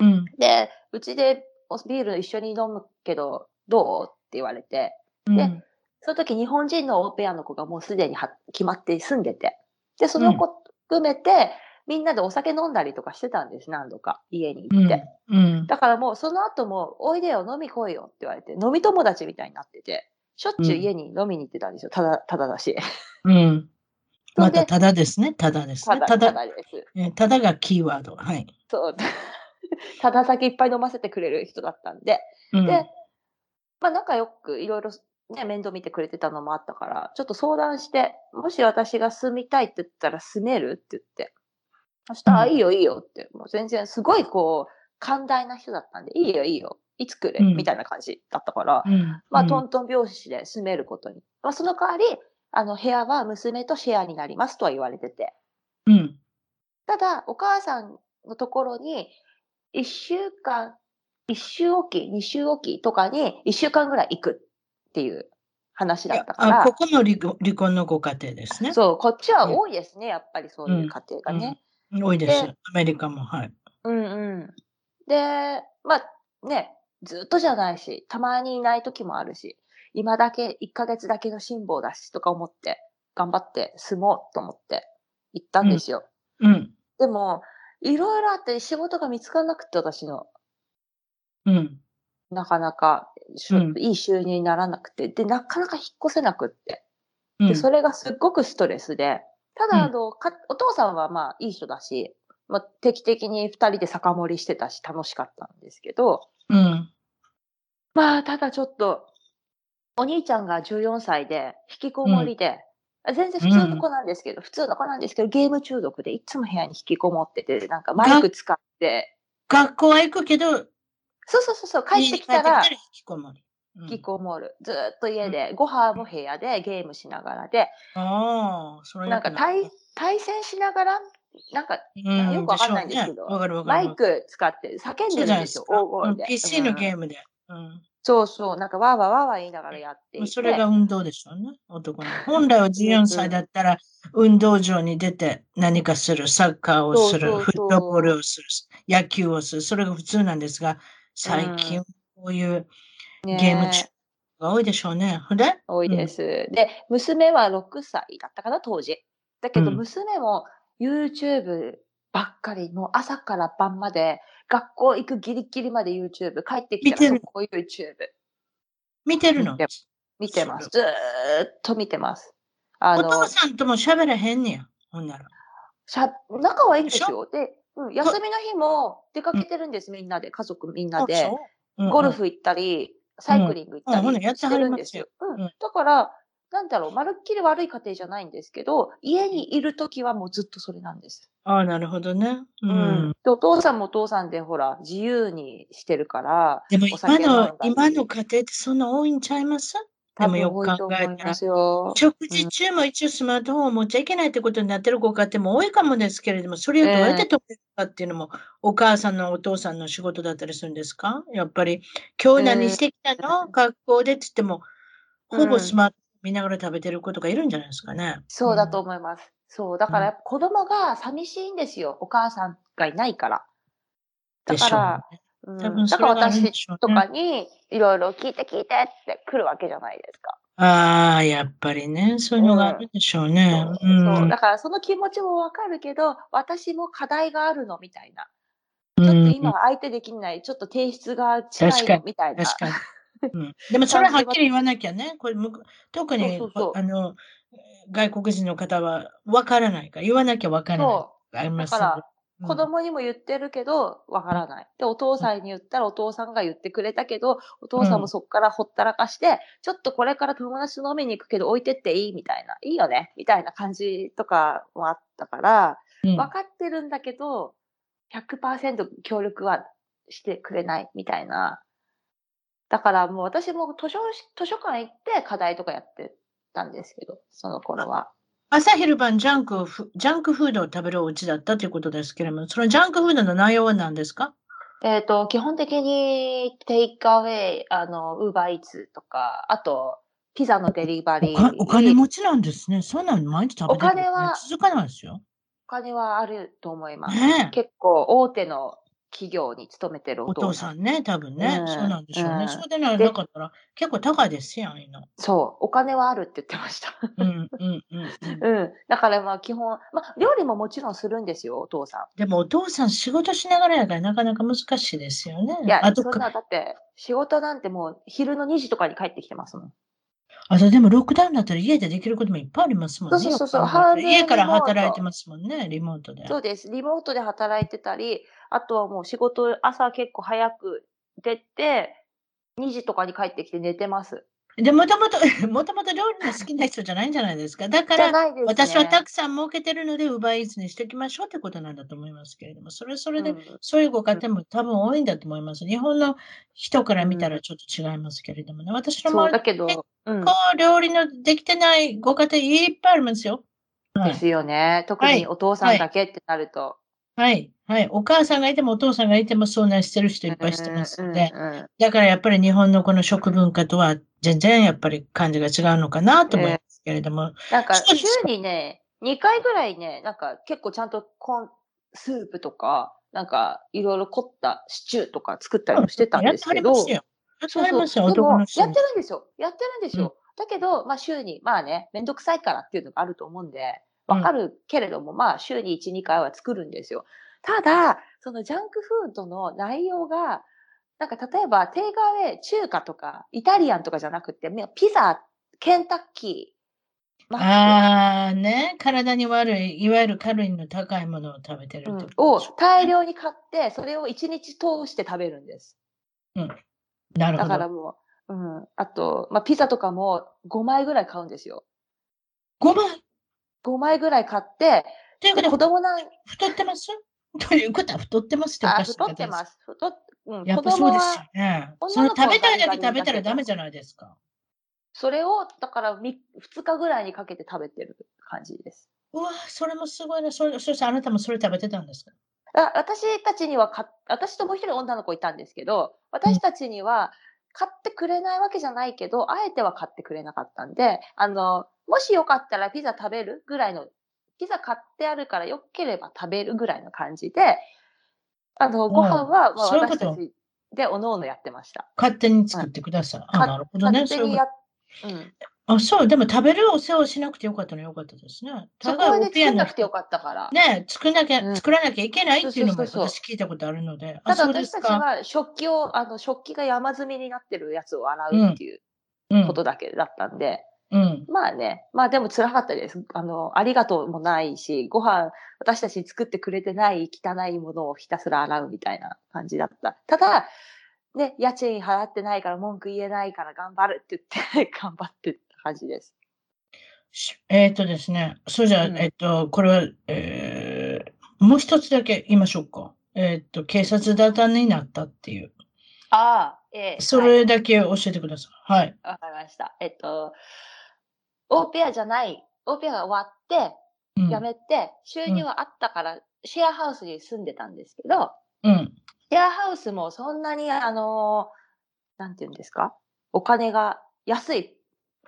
うん。で、うちでビール一緒に飲むけど、どう？って言われて。で、うん、その時日本人のオーペアの子がもうすでには決まって住んでて。で、その子含めて、みんなでお酒飲んだりとかしてたんです、何度か、家に行って。うん。だからもうその後も、おいでよ、飲み来いよって言われて、飲み友達みたいになってて、しょっちゅう家に飲みに行ってたんですよ。ただ、ただだし。うん。また、ただですね。ただですね。ただ、です。えただがキーワード。はい。そう。ただ酒いっぱい飲ませてくれる人だったんで。うん。で、まあ仲良くいろいろね、面倒見てくれてたのもあったから、ちょっと相談して、もし私が住みたいって言ったら住めるって言って。そしたら、うんあいいよいいよって、もう全然すごいこう、寛大な人だったんで、いいよいいよ、いつ来る、うんみたいな感じだったから、うん、まあ、うんトントン拍子で住めることに。まあ、その代わり、あの、部屋は娘とシェアになりますとは言われてて。うん。ただ、お母さんのところに、一週間、一週おき、二週おきとかに、一週間ぐらい行くっていう話だったからあ、こ、こも離婚離婚のご家庭ですね。そう、こっちは多いですね、やっぱりそういう家庭がね。多いです。でアメリカも。はい。うんうん。で、まあね、ずっとじゃないし、たまにいない時もあるし、今だけ、1ヶ月だけの辛抱だし、とか思って、頑張って住もうと思って行ったんですよ。うん。でも、いろいろあって仕事が見つからなくて、私の。うん。なかなかいい収入にならなくて、で、なかなか引っ越せなくって。うんで、それがすっごくストレスで、たうんだ、あの、かお父さんはまあいい人だし、まあ、定期的に二人で酒盛りしてたし楽しかったんですけど、うん。まあ、ただちょっと、お兄ちゃんが14歳で、引きこもりで、全然普通の子なんですけど、普通の子なんですけど、ゲーム中毒でいつも部屋に引きこもってて、なんかマイク使って、学校は行くけど、そうそうそうそう、帰ってきたら、引きこもり。うん引きこもる。ずーっと家で、ご飯も部屋でゲームしながらで、ああ、それなんか対対戦しながら、なんかうんよくわかんないんですけどね。マイク使って叫んでるんですよ。大声で。うん PC のゲム。ームで。うんそうそう、なんかわーわーわーわー言いながらやって。それが運動でしょうね、男の。本来は14歳だったら、運動場に出て何かする、サッカーをする、そうそうそう。フットボールをする、野球をする、それが普通なんですが、最近こういうねゲーム中が多いでしょうね。ほんで？多いです。で、娘は6歳だったかな、当時。だけど、うん。娘も YouTube ばっかり、もう朝から晩まで、学校行くギリギリまで YouTube、帰ってきたらそこ YouTube 見てるの？見てます。ずーっと見てます。あおの、父さんとも喋らへんねや。ほんなら。しゃ仲はいいんですよ。で、うん、休みの日も出かけてるんです、みんなで、家族みんなで。あそう？うんゴルフ行ったり、サイクリング行ったりしてるんですすよ。うんうんだから、なんだろう、まるっきり悪い家庭じゃないんですけど、家にいるときはもうずっとそれなんです。ああ、なるほどね。ううんん。でお父さんもお父さんで、ほら、自由にしてるから、でも今の今の家庭ってそんな多いんちゃいます？でもよく考えたらいま。すよ。食事中も一応スマートフォンを持っちゃいけないってことになってるご家庭も多いかもですけれども、それをどうやって止めるかっていうのも、お母さんのお父さんの仕事だったりするんですか？やっぱり、今日何してきたの、学校でって言っても、ほぼスマートフォン見ながら食べてる子とかいるんじゃないですかね。そうだと思います。そう。だから子供が寂しいんですよ。お母さんがいないから。だから、ね。うんだから私とかにいろいろ聞いて聞いてって来るわけじゃないですか。ああ、やっぱりね、そういうのがあるんでしょうね。そうだからその気持ちもわかるけど、私も課題があるのみたいな。うんちょっと今は相手できない、ちょっと提出が違い確かにのみたいな。確かに。うん、でもそれははっきり言わなきゃね。これむ特にあの外国人の方は分からないから、言わなきゃ分からない。だからう。子供にも言ってるけど、わからない。で、お父さんに言ったらお父さんが言ってくれたけど、お父さんもそっからほったらかして、ちょっとこれから友達と飲みに行くけど置いてっていいみたいな。いいよねみたいな感じとかもあったから、うん分かってるんだけど、100%協力はしてくれないみたいな。だからもう私も図書図書館行って課題とかやってたんですけど、その頃は。朝昼晩ジャンクジャンクフードを食べるお家だったということですけれども、そのジャンクフードの内容は何ですか？えっ、と、基本的にテイクアウェイ、あの、ウーバーイーツとか、あと、ピザのデリバリー。おかお金持ちなんですね。そんなの毎日食べてるお金は続かないですよ。お金はあると思います。ねえ結構大手の企業に勤めてるお父さん。さんね、多分ね。うんそうなんでしょうね。うんそれでなでなかったら結構高いですやん、今。そう、お金はあるって言ってました。うんうんうんうん。うん。だからまあ基本、まあ料理ももちろんするんですよ、お父さでもお父さん仕事しながらやからなかなか難しいですよね。ん。いやあ、とかそんな、だって仕事なんてもう昼の2時とかに帰ってきてますもん。あとでもロックダウンだったら家でできることもいっぱいありますもんね。そうそうそうよく考えたら半分家から働いてますもんね、リモートで。そうです。リモートで働いてたり、あとはもう仕事朝結構早く出て、2時とかに帰ってきて寝てます。で、もともと、もともと料理の好きな人じゃないんじゃないですか。だから、ね。私はたくさん儲けてるので、奪いイーツにしておきましょうってことなんだと思いますけれども、それはそれで、うんそういうご家庭も多分多いんだと思います。日本の人から見たらちょっと違いますけれどもね。私の周りだけど、うんこう料理のできてないご家庭いっぱいありますよ。はい。ですよね。特にお父さんだけってなると。はい。はい。お母さんがいてもお父さんがいてもそうなしてる人いっぱいしてますので、だからやっぱり日本のこの食文化とは全然やっぱり感じが違うのかなと思いますけれども。なんか週にね、2回ぐらいね、なんか結構ちゃんとコンスープとか、なんかいろいろ凝ったシチューとか作ったりもしてたんですけど。やってるんですよ。やってるんですよ。だけど、まあ週に、まあね、めんどくさいからっていうのがあると思うんで、わかるけれども、まあ週に1、2回は作るんですよ。ただ、そのジャンクフードの内容が、なんか例えば、テイクアウェイ、中華とか、イタリアンとかじゃなくて、みピザ、ケンタッキー、ああね、体に悪い、いわゆるカロリーの高いものを食べてるうんを大量に買って、それを1日通して食べるんです。だなるほど。からもう、うん。あと、まあ、ピザとかも5枚ぐらい買うんですよ。5枚？5枚ぐらい買って、で、ということで、子供なん、太ってます？ということは太ってますっておあ、かしい太ってま。す。太っ、うん、やっ子供ぱそうですよは、ね。女そのの子は食べたいだけ食べたらダメじゃないですか。それを、だからみ2日ぐらいにかけて食べてる感じです。うわ、それもすごいな。それそしてあなたもそれ食べてたんですか？あ私たちにはか、私ともう一人女の子いたんですけど、私たちには買ってくれないわけじゃないけど、あえては買ってくれなかったんで、あの、もしよかったらピザ食べるぐらいの、ピザ買ってあるからよければ食べるぐらいの感じで、あの、ご飯は、まあ、私たちでおのおのやってました。勝手に作ってください。あ、かなるほどね。勝手にやっ、うん。とあ、そう。でも食べるお世話をしなくてよかったのよかったですね。ただおピアノなくてよかったから。ね、作らなきゃ、うん作らなきゃいけないっていうのも私聞いたことあるので。ただ私たち。は食器を、あの、食器が山積みになってるやつを洗うっていううんことだけだったんで、うん。まあね、まあでも辛かったです。あの、ありがとうもないし、ご飯、私たちに作ってくれてない汚いものをひたすら洗うみたいな感じだった。ただ、ね、家賃払ってないから文句言えないから頑張るって言って、頑張ってた感じです。しえっ、とですね、そうじゃあ、うんえっ、と、これは、えーもう一つだけ言いましょうか。えっ、と、警察沙汰になったっていう。ああ、ええそはいれだけ教えてください。はい。わかりました。えっと、オーペアじゃない、オーペアが終わって、うん。辞めて、収入はあったから、シェアハウスに住んでたんですけど、うん。シェアハウスもそんなに、あのーなんて言うんですかお金が安い、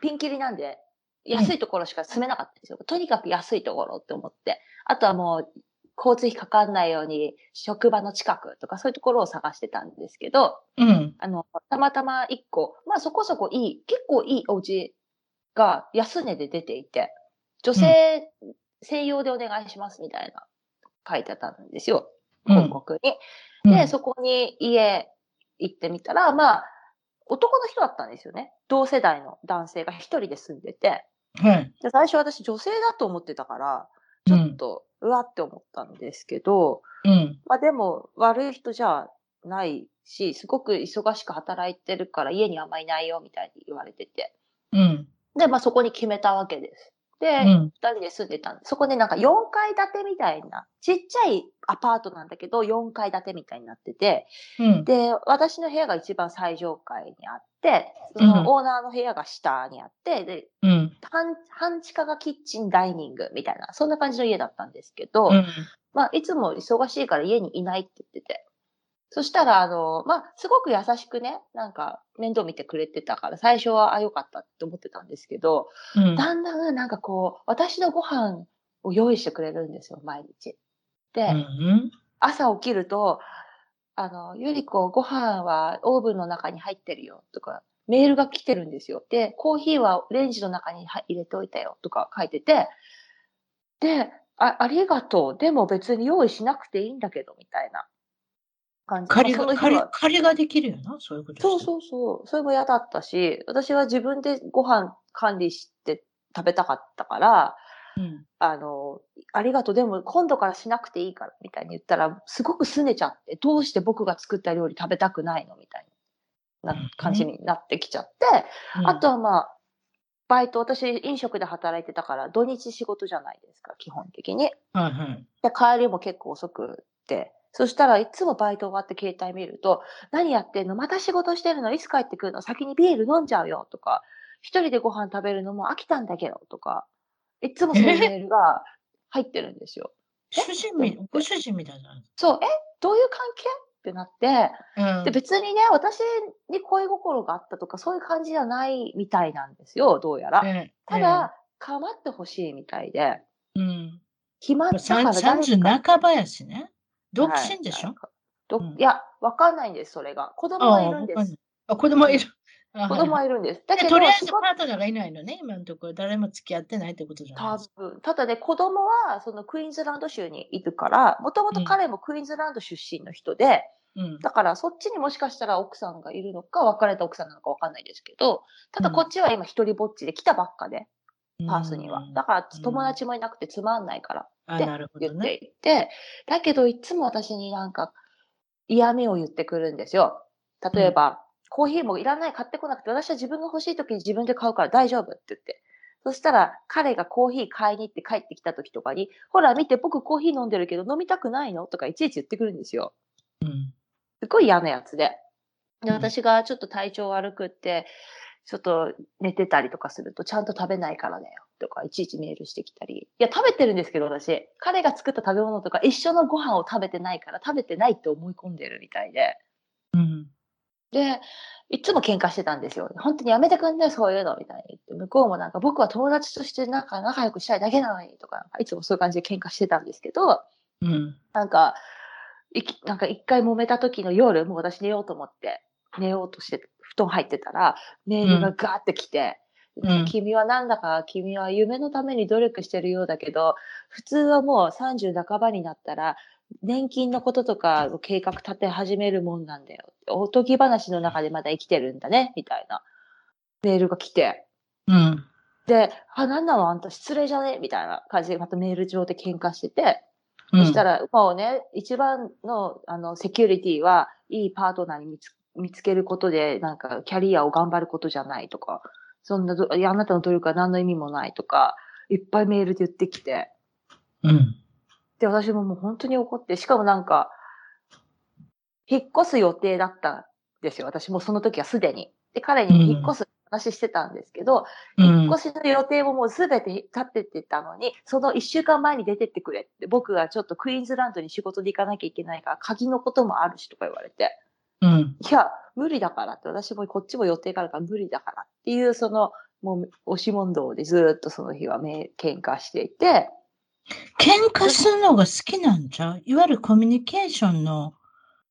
ピンキリなんで、安いところしか住めなかったんですよ。とにかく安いところって思って。あとはもう、交通費かかんないように、職場の近くとかそういうところを探してたんですけど、うん。あの、たまたま一個、まあそこそこいい、結構いいお家が安値で出ていて、女性専用でお願いしますみたいな書いてあったんですよ。うん広告に。うんで、そこに家行ってみたら、まあ、男の人だったんですよね。同世代の男性が一人で住んでて。はい。で最初私女性だと思ってたから、ちょっと、うわって思ったんですけど、うん。まあでも悪い人じゃないし、すごく忙しく働いてるから家にあんまいないよみたいに言われてて。うん。で、まあそこに決めたわけです。で、二、うん。人で住んでたんで、そこでなんか4階建てみたいな、ちっちゃいアパートなんだけど、4階建てみたいになってて、うん。で、私の部屋が一番最上階にあって、そうんのオーナーの部屋が下にあって、で、うん。半、半地下がキッチン、ダイニングみたいな、そんな感じの家だったんですけど、うん。まあ、いつも忙しいから家にいないって言ってて。そしたら、あの、まあ、すごく優しくね、なんか、面倒見てくれてたから、最初は、あ、よかったって思ってたんですけど、うん。だんだん、なんかこう、私のご飯を用意してくれるんですよ、毎日。で、うん。朝起きると、あの、ゆりこ、ご飯はオーブンの中に入ってるよとか、メールが来てるんですよ。で、コーヒーはレンジの中に入れておいたよとか書いてて、で、あありがとう。でも別に用意しなくていいんだけど、みたいな感じ。借りが、ができるよな、そういうことそうそうそう。それも嫌だったし、私は自分でご飯管理して食べたかったから、う。うん。あの、ありがとう。でも今度からしなくていいから、みたいに言ったら、すごく拗ねちゃって、どうして僕が作った料理食べたくないのみたいなうん感じになってきちゃって、うんあと、はまあ、バイト、私飲食で働いてたから、土日仕事じゃないですか、基本的に。はいはい。で、帰りも結構遅くって。そしたらいつもバイト終わって携帯見ると、何やってんの？また仕事してるの？いつ帰ってくるの？先にビール飲んじゃうよとか、一人でご飯食べるのも飽きたんだけどとか、いつもそういうメールが入ってるんですよ。主人み、ご主人みたいな。そう、え？どういう関係？ってなって、うん。で、別にね、私に恋心があったとか、そういう感じじゃないみたいなんですよ、どうやら。ええただ、構ってほしいみたいで、ええうん。暇だから誰30か半ばやしね。独身でしょ？はいどうんいや、わかんないんです、それが。子供あはいるんですあ子供いる。あ子供はいはいるんです。だけど、でとりあえずパートナーがいないのね、今のところ。誰も付き合ってないってことじゃない多ですか。分。ただね、子供は、そのクイーンズランド州にいるから、もともと彼もクイーンズランド出身の人で、うん。だからそっちにもしかしたら奥さんがいるのか、別れた奥さんなのかわかんないですけど、ただうんこっちは今一人ぼっちで来たばっかで、パースにはう。んだから友達もいなくてつまんないからあ、でなるほ言って。いて、だけどいつも私になんか嫌味を言ってくるんですよ。例えば、コーヒーもいらない、買ってこなくて、私は自分が欲しい時に自分で買うから大丈夫って言って。そしたら、彼がコーヒー買いに行って帰ってきた時とかに、ほら見て、僕コーヒー飲んでるけど飲みたくないの？とかいちいち言ってくるんですよ。うん。すごい嫌なやつで。で、うん私がちょっと体調悪くって、ちょっと寝てたりとかすると、ちゃんと食べないからだよ。とか、いちいちメールしてきたり。いや、食べてるんですけど、私。彼が作った食べ物とか、一緒のご飯を食べてないから、食べてないって思い込んでるみたいで。うん。で、いつも喧嘩してたんですよ。本当にやめてくんねそういうの、みたいに言って。向こうもなんか、僕は友達としてなんか仲良くしたいだけなのに、とか、いつもそういう感じで喧嘩してたんですけど、うん。なんか、いきなんか一回揉めた時の夜、もう私寝ようと思って、寝ようとして、布団入ってたら、メールがガーって来て、うん。君はなんだか、君は夢のために努力してるようだけど、普通はもう30半ばになったら、年金のこととかの計画立て始めるもんなんだよ。おとぎ話の中でまだ生きてるんだね、みたいな。メールが来て。うん。で、あ、なんなの？あんた失礼じゃね？みたいな感じでまたメール上で喧嘩してて、うん。そしたら、もうね、一番の、あの、セキュリティは、いいパートナーに見つ見つけることで、なんか、キャリアを頑張ることじゃないとか、そんなど、いやあなたの努力は何の意味もないとか、いっぱいメールで言ってきて、うん。で、私ももう本当に怒って、しかもなんか、引っ越す予定だったんですよ。私もその時はすでに。で、彼に引っ越す話してたんですけど、うん引っ越しの予定ももうすべて立ててたのに、その一週間前に出てってくれって、僕がちょっとクイーンズランドに仕事で行かなきゃいけないから、鍵のこともあるしとか言われて、うん。いや、無理だからって、私もこっちも予定があるから無理だからっていう、その、もう、押し問答でずーっとその日はめ喧嘩していて、喧嘩するのが好きなんじゃ？ういわゆるコミュニケーションの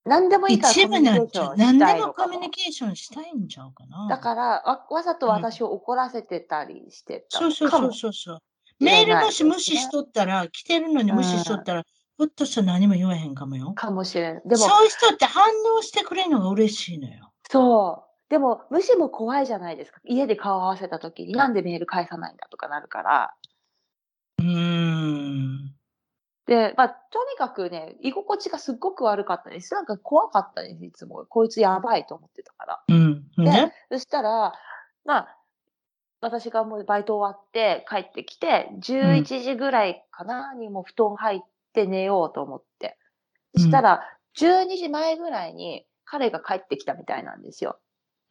何でもいいから一部なんじゃう何でもコミュニニケーションしたいんちゃうかな。だからわ、わざと私を怒らせてたりしてたそうそうそうそうそう。メールもし無視しとったら、来てるのに無視しとったら、ひょっとしたら何も言わへんかもよ。かもしれない。でも、そういう人って反応してくれるのが嬉しいのよ。そう。でも、無視も怖いじゃないですか。家で顔合わせた時に、なんでメール返さないんだとかなるから。うーん。で、まあ、とにかくね、居心地がすっごく悪かったです。なんか怖かったです、いつも。こいつやばいと思ってたから。うん。ね。そしたら、まあ、私がもうバイト終わって帰ってきて、11時ぐらいかな、にもう布団入って寝ようと思って。そしたら、12時前ぐらいに彼が帰ってきたみたいなんですよ。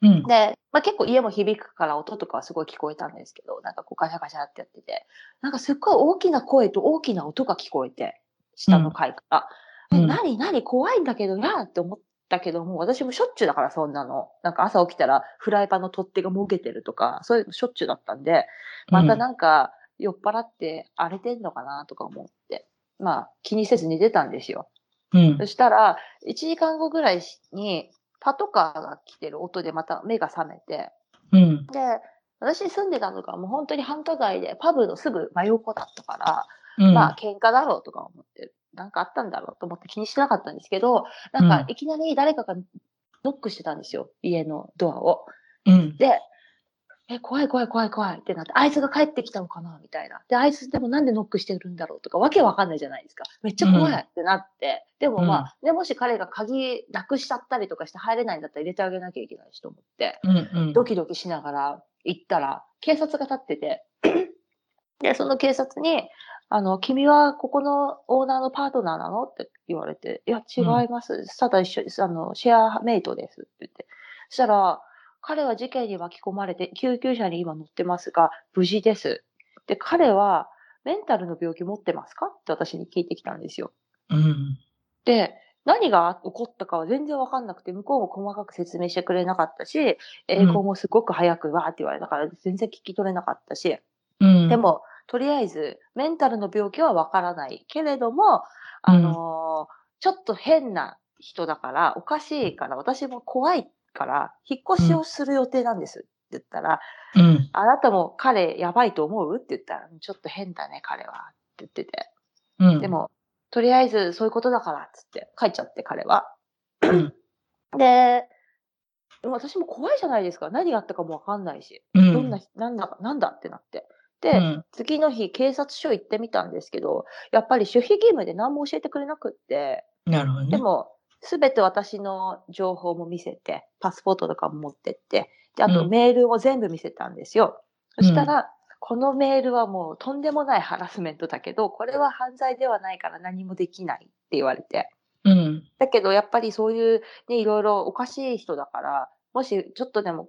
うん。で、まあ、結構家も響くから音とかはすごい聞こえたんですけど、なんかこうガシャガシャってやってて、なんかすっごい大きな声と大きな音が聞こえて、下の階から。うんえ、何何怖いんだけどなって思ったけども、私もしょっちゅうだからそんなの。なんか朝起きたらフライパンの取っ手がもげてるとか、そういうのしょっちゅうだったんで、またなんか酔っ払って荒れてんのかなとか思って、まあ気にせず寝てたんですよ。うんそ。したら、1時間後ぐらいに、パトカーが来てる音でまた目が覚めて、うん。で、私住んでたのがもう本当に繁華街で、パブのすぐ真横だったから、うん。まあ喧嘩だろうとか思って、なんかあったんだろうと思って気にしてなかったんですけど、なんかうんいきなり誰かがノックしてたんですよ、家のドアを。うん。で、え、怖い怖い怖い怖いってなって、あいつが帰ってきたのかなみたいな。で、あいつでもなんでノックしてるんだろうとか、わけわかんないじゃないですか。めっちゃ怖いってなって。でもまあ、で、もし彼が鍵なくしちゃったりとかして入れないんだったら入れてあげなきゃいけないしと思って、うん。うん。ドキドキしながら行ったら、警察が立ってて、で、その警察に、あの、君はここのオーナーのパートナーなの？って言われて、いや、違います。ただ一緒です。あの、シェアメイトですって言って。そしたら、彼は事件に巻き込まれて、救急車に今乗ってますが、無事です。で、彼は、メンタルの病気持ってますか？って私に聞いてきたんですよ。うん。で、何が起こったかは全然わかんなくて、向こうも細かく説明してくれなかったし、英語もすごく早くわーって言われたから全然聞き取れなかったし、うん。で、も、とりあえず、メンタルの病気はわからないけれども、あのーちょっと変な人だから、おかしいから、私も怖いから、引っ越しをする予定なんですって言ったら、うん。あなたも彼やばいと思う？って言ったら、ちょっと変だね、彼は。って言ってて。うん。で、も、とりあえずそういうことだから、つって帰っちゃって、彼は。うん。で、でも私も怖いじゃないですか。何があったかもわかんないし。うん。どんな、なんだか、なんだってなって。で、うん。次の日、警察署行ってみたんですけど、やっぱり守秘義務で何も教えてくれなくって、なるほどね。でも、すべて私の情報も見せて、パスポートとかも持ってって、で、あうんとメールも全部見せたんですよ。うんそしたら、このメールはもうとんでもないハラスメントだけど、これは犯罪ではないから何もできないって言われて。うん。だけど、やっぱりそういうね、いろいろおかしい人だから、もしちょっとでも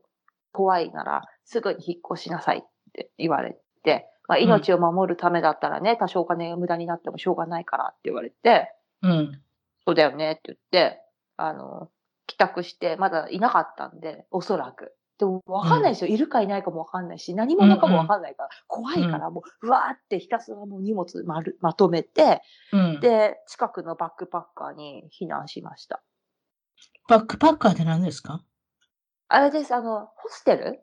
怖いなら、すぐに引っ越しなさいって言われて、まあ、ん命を守るためだったらね、多少お金が無駄になってもしょうがないからって言われて、うん。そうだよねって言って、あの、帰宅して、まだいなかったんで、おそらく。でも、わかんないですよ。いるかいないかもわかんないし、何者かもわかんないから、怖いから、もう、うわーってひたすらもう荷物まるまとめて、うん。で、近くのバックパッカーに避難しました。バックパッカーって何ですか？あれです、あの、ホステル？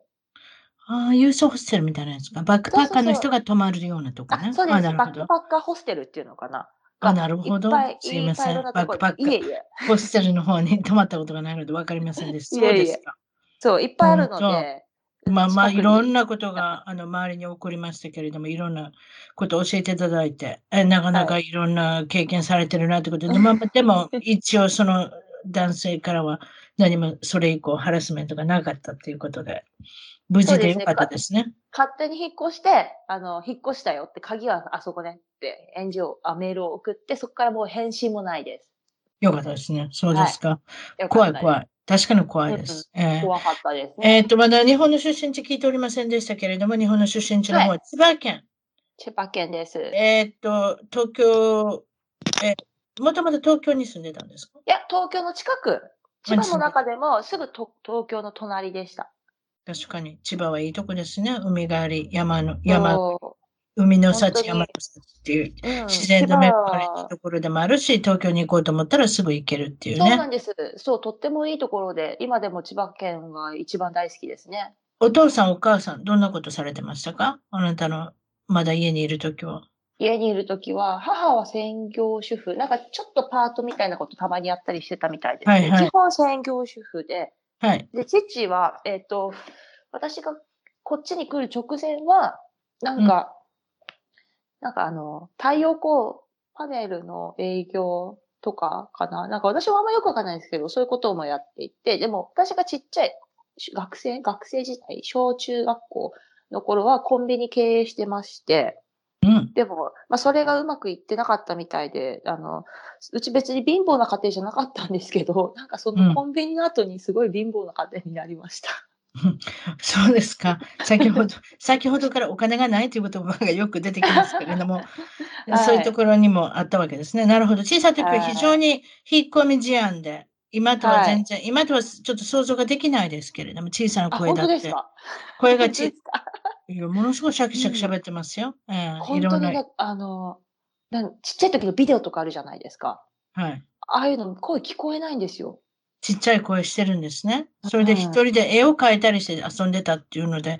ああ、ユースホステルみたいなやつか。バックパッカーの人が泊まるようなとこね。あ、そうです。バックパッカーホステルっていうのかな。あなるほどいっぱいすいませんバックパッカーいえいえ。ホステルの方に泊まったことがないので分かりませんでした。そうですか。そう、いっぱいあるの本で。まあまあ、いろんなことがあの周りに起こりましたけれども、いろんなことを教えていただいて、えなかなかいろんな経験されてるなということで、まあ、でも 一応その男性からは何もそれ以降ハラスメントがなかったということで、無事でよかったですね。勝手に引っ越して、あの、引っ越したよって、鍵はあそこねって、返事を、あ、メールを送って、そこからもう返信もないです。よかったですね。そうですか。よかったです怖い怖い。確かに怖いです。えー怖かったですね。えーと、まだ日本の出身地聞いておりませんでしたけれども、日本の出身地の方は千葉県。千葉県です。いえーっと、東京、えー、もともと東京に住んでたんですか？や、東京の近く。千葉の中でもすぐと東京の隣でした。確かに、千葉はいいとこですね。海があり、山の、山、そ海の幸、山の幸っていうううん自然の恵まれ千葉たところでもあるし、東京に行こうと思ったらすぐ行けるっていうね。そうなんです。そう、とってもいいところで、今でも千葉県が一番大好きですね。お父さん、お母さん、どんなことされてましたか？あなたの、まだ家にいるときは。家にいるときは、母は専業主婦、なんかちょっとパートみたいなことたまにやったりしてたみたいです、ね。はいはい。基本専業主婦で、はい。で、父は、えっ、と、私がこっちに来る直前は、なんか、なんかあの、太陽光パネルの営業とかかな。なんか私はあんまよくわかんないですけど、そういうこともやっていて、でも私がちっちゃい学生、学生時代、小中学校の頃はコンビニ経営してまして、うん。でも、まあ、それがうまくいってなかったみたいで、あの、うち別に貧乏な家庭じゃなかったんですけど、なんかそうんのコンビニの後にすごい貧乏な家庭になりました。そうですか。先ほど、先ほどからお金がないという言葉がよく出てきますけれども、はいそういうところにもあったわけですね。なるほど。小さい時ははい非常に引っ込み思案で、今とは全然、今とはちょっと想像ができないですけれども、小さなあ、声だって。声がちいやものすごいシャキシャキ喋ってますよ。ええいろんな。本当にね、あの、なんちっちゃい時のビデオとかあるじゃないですか。はい。ああいうの声聞こえないんですよ。ちっちゃい声してるんですね。それで一人で絵を描いたりして遊んでたっていうので、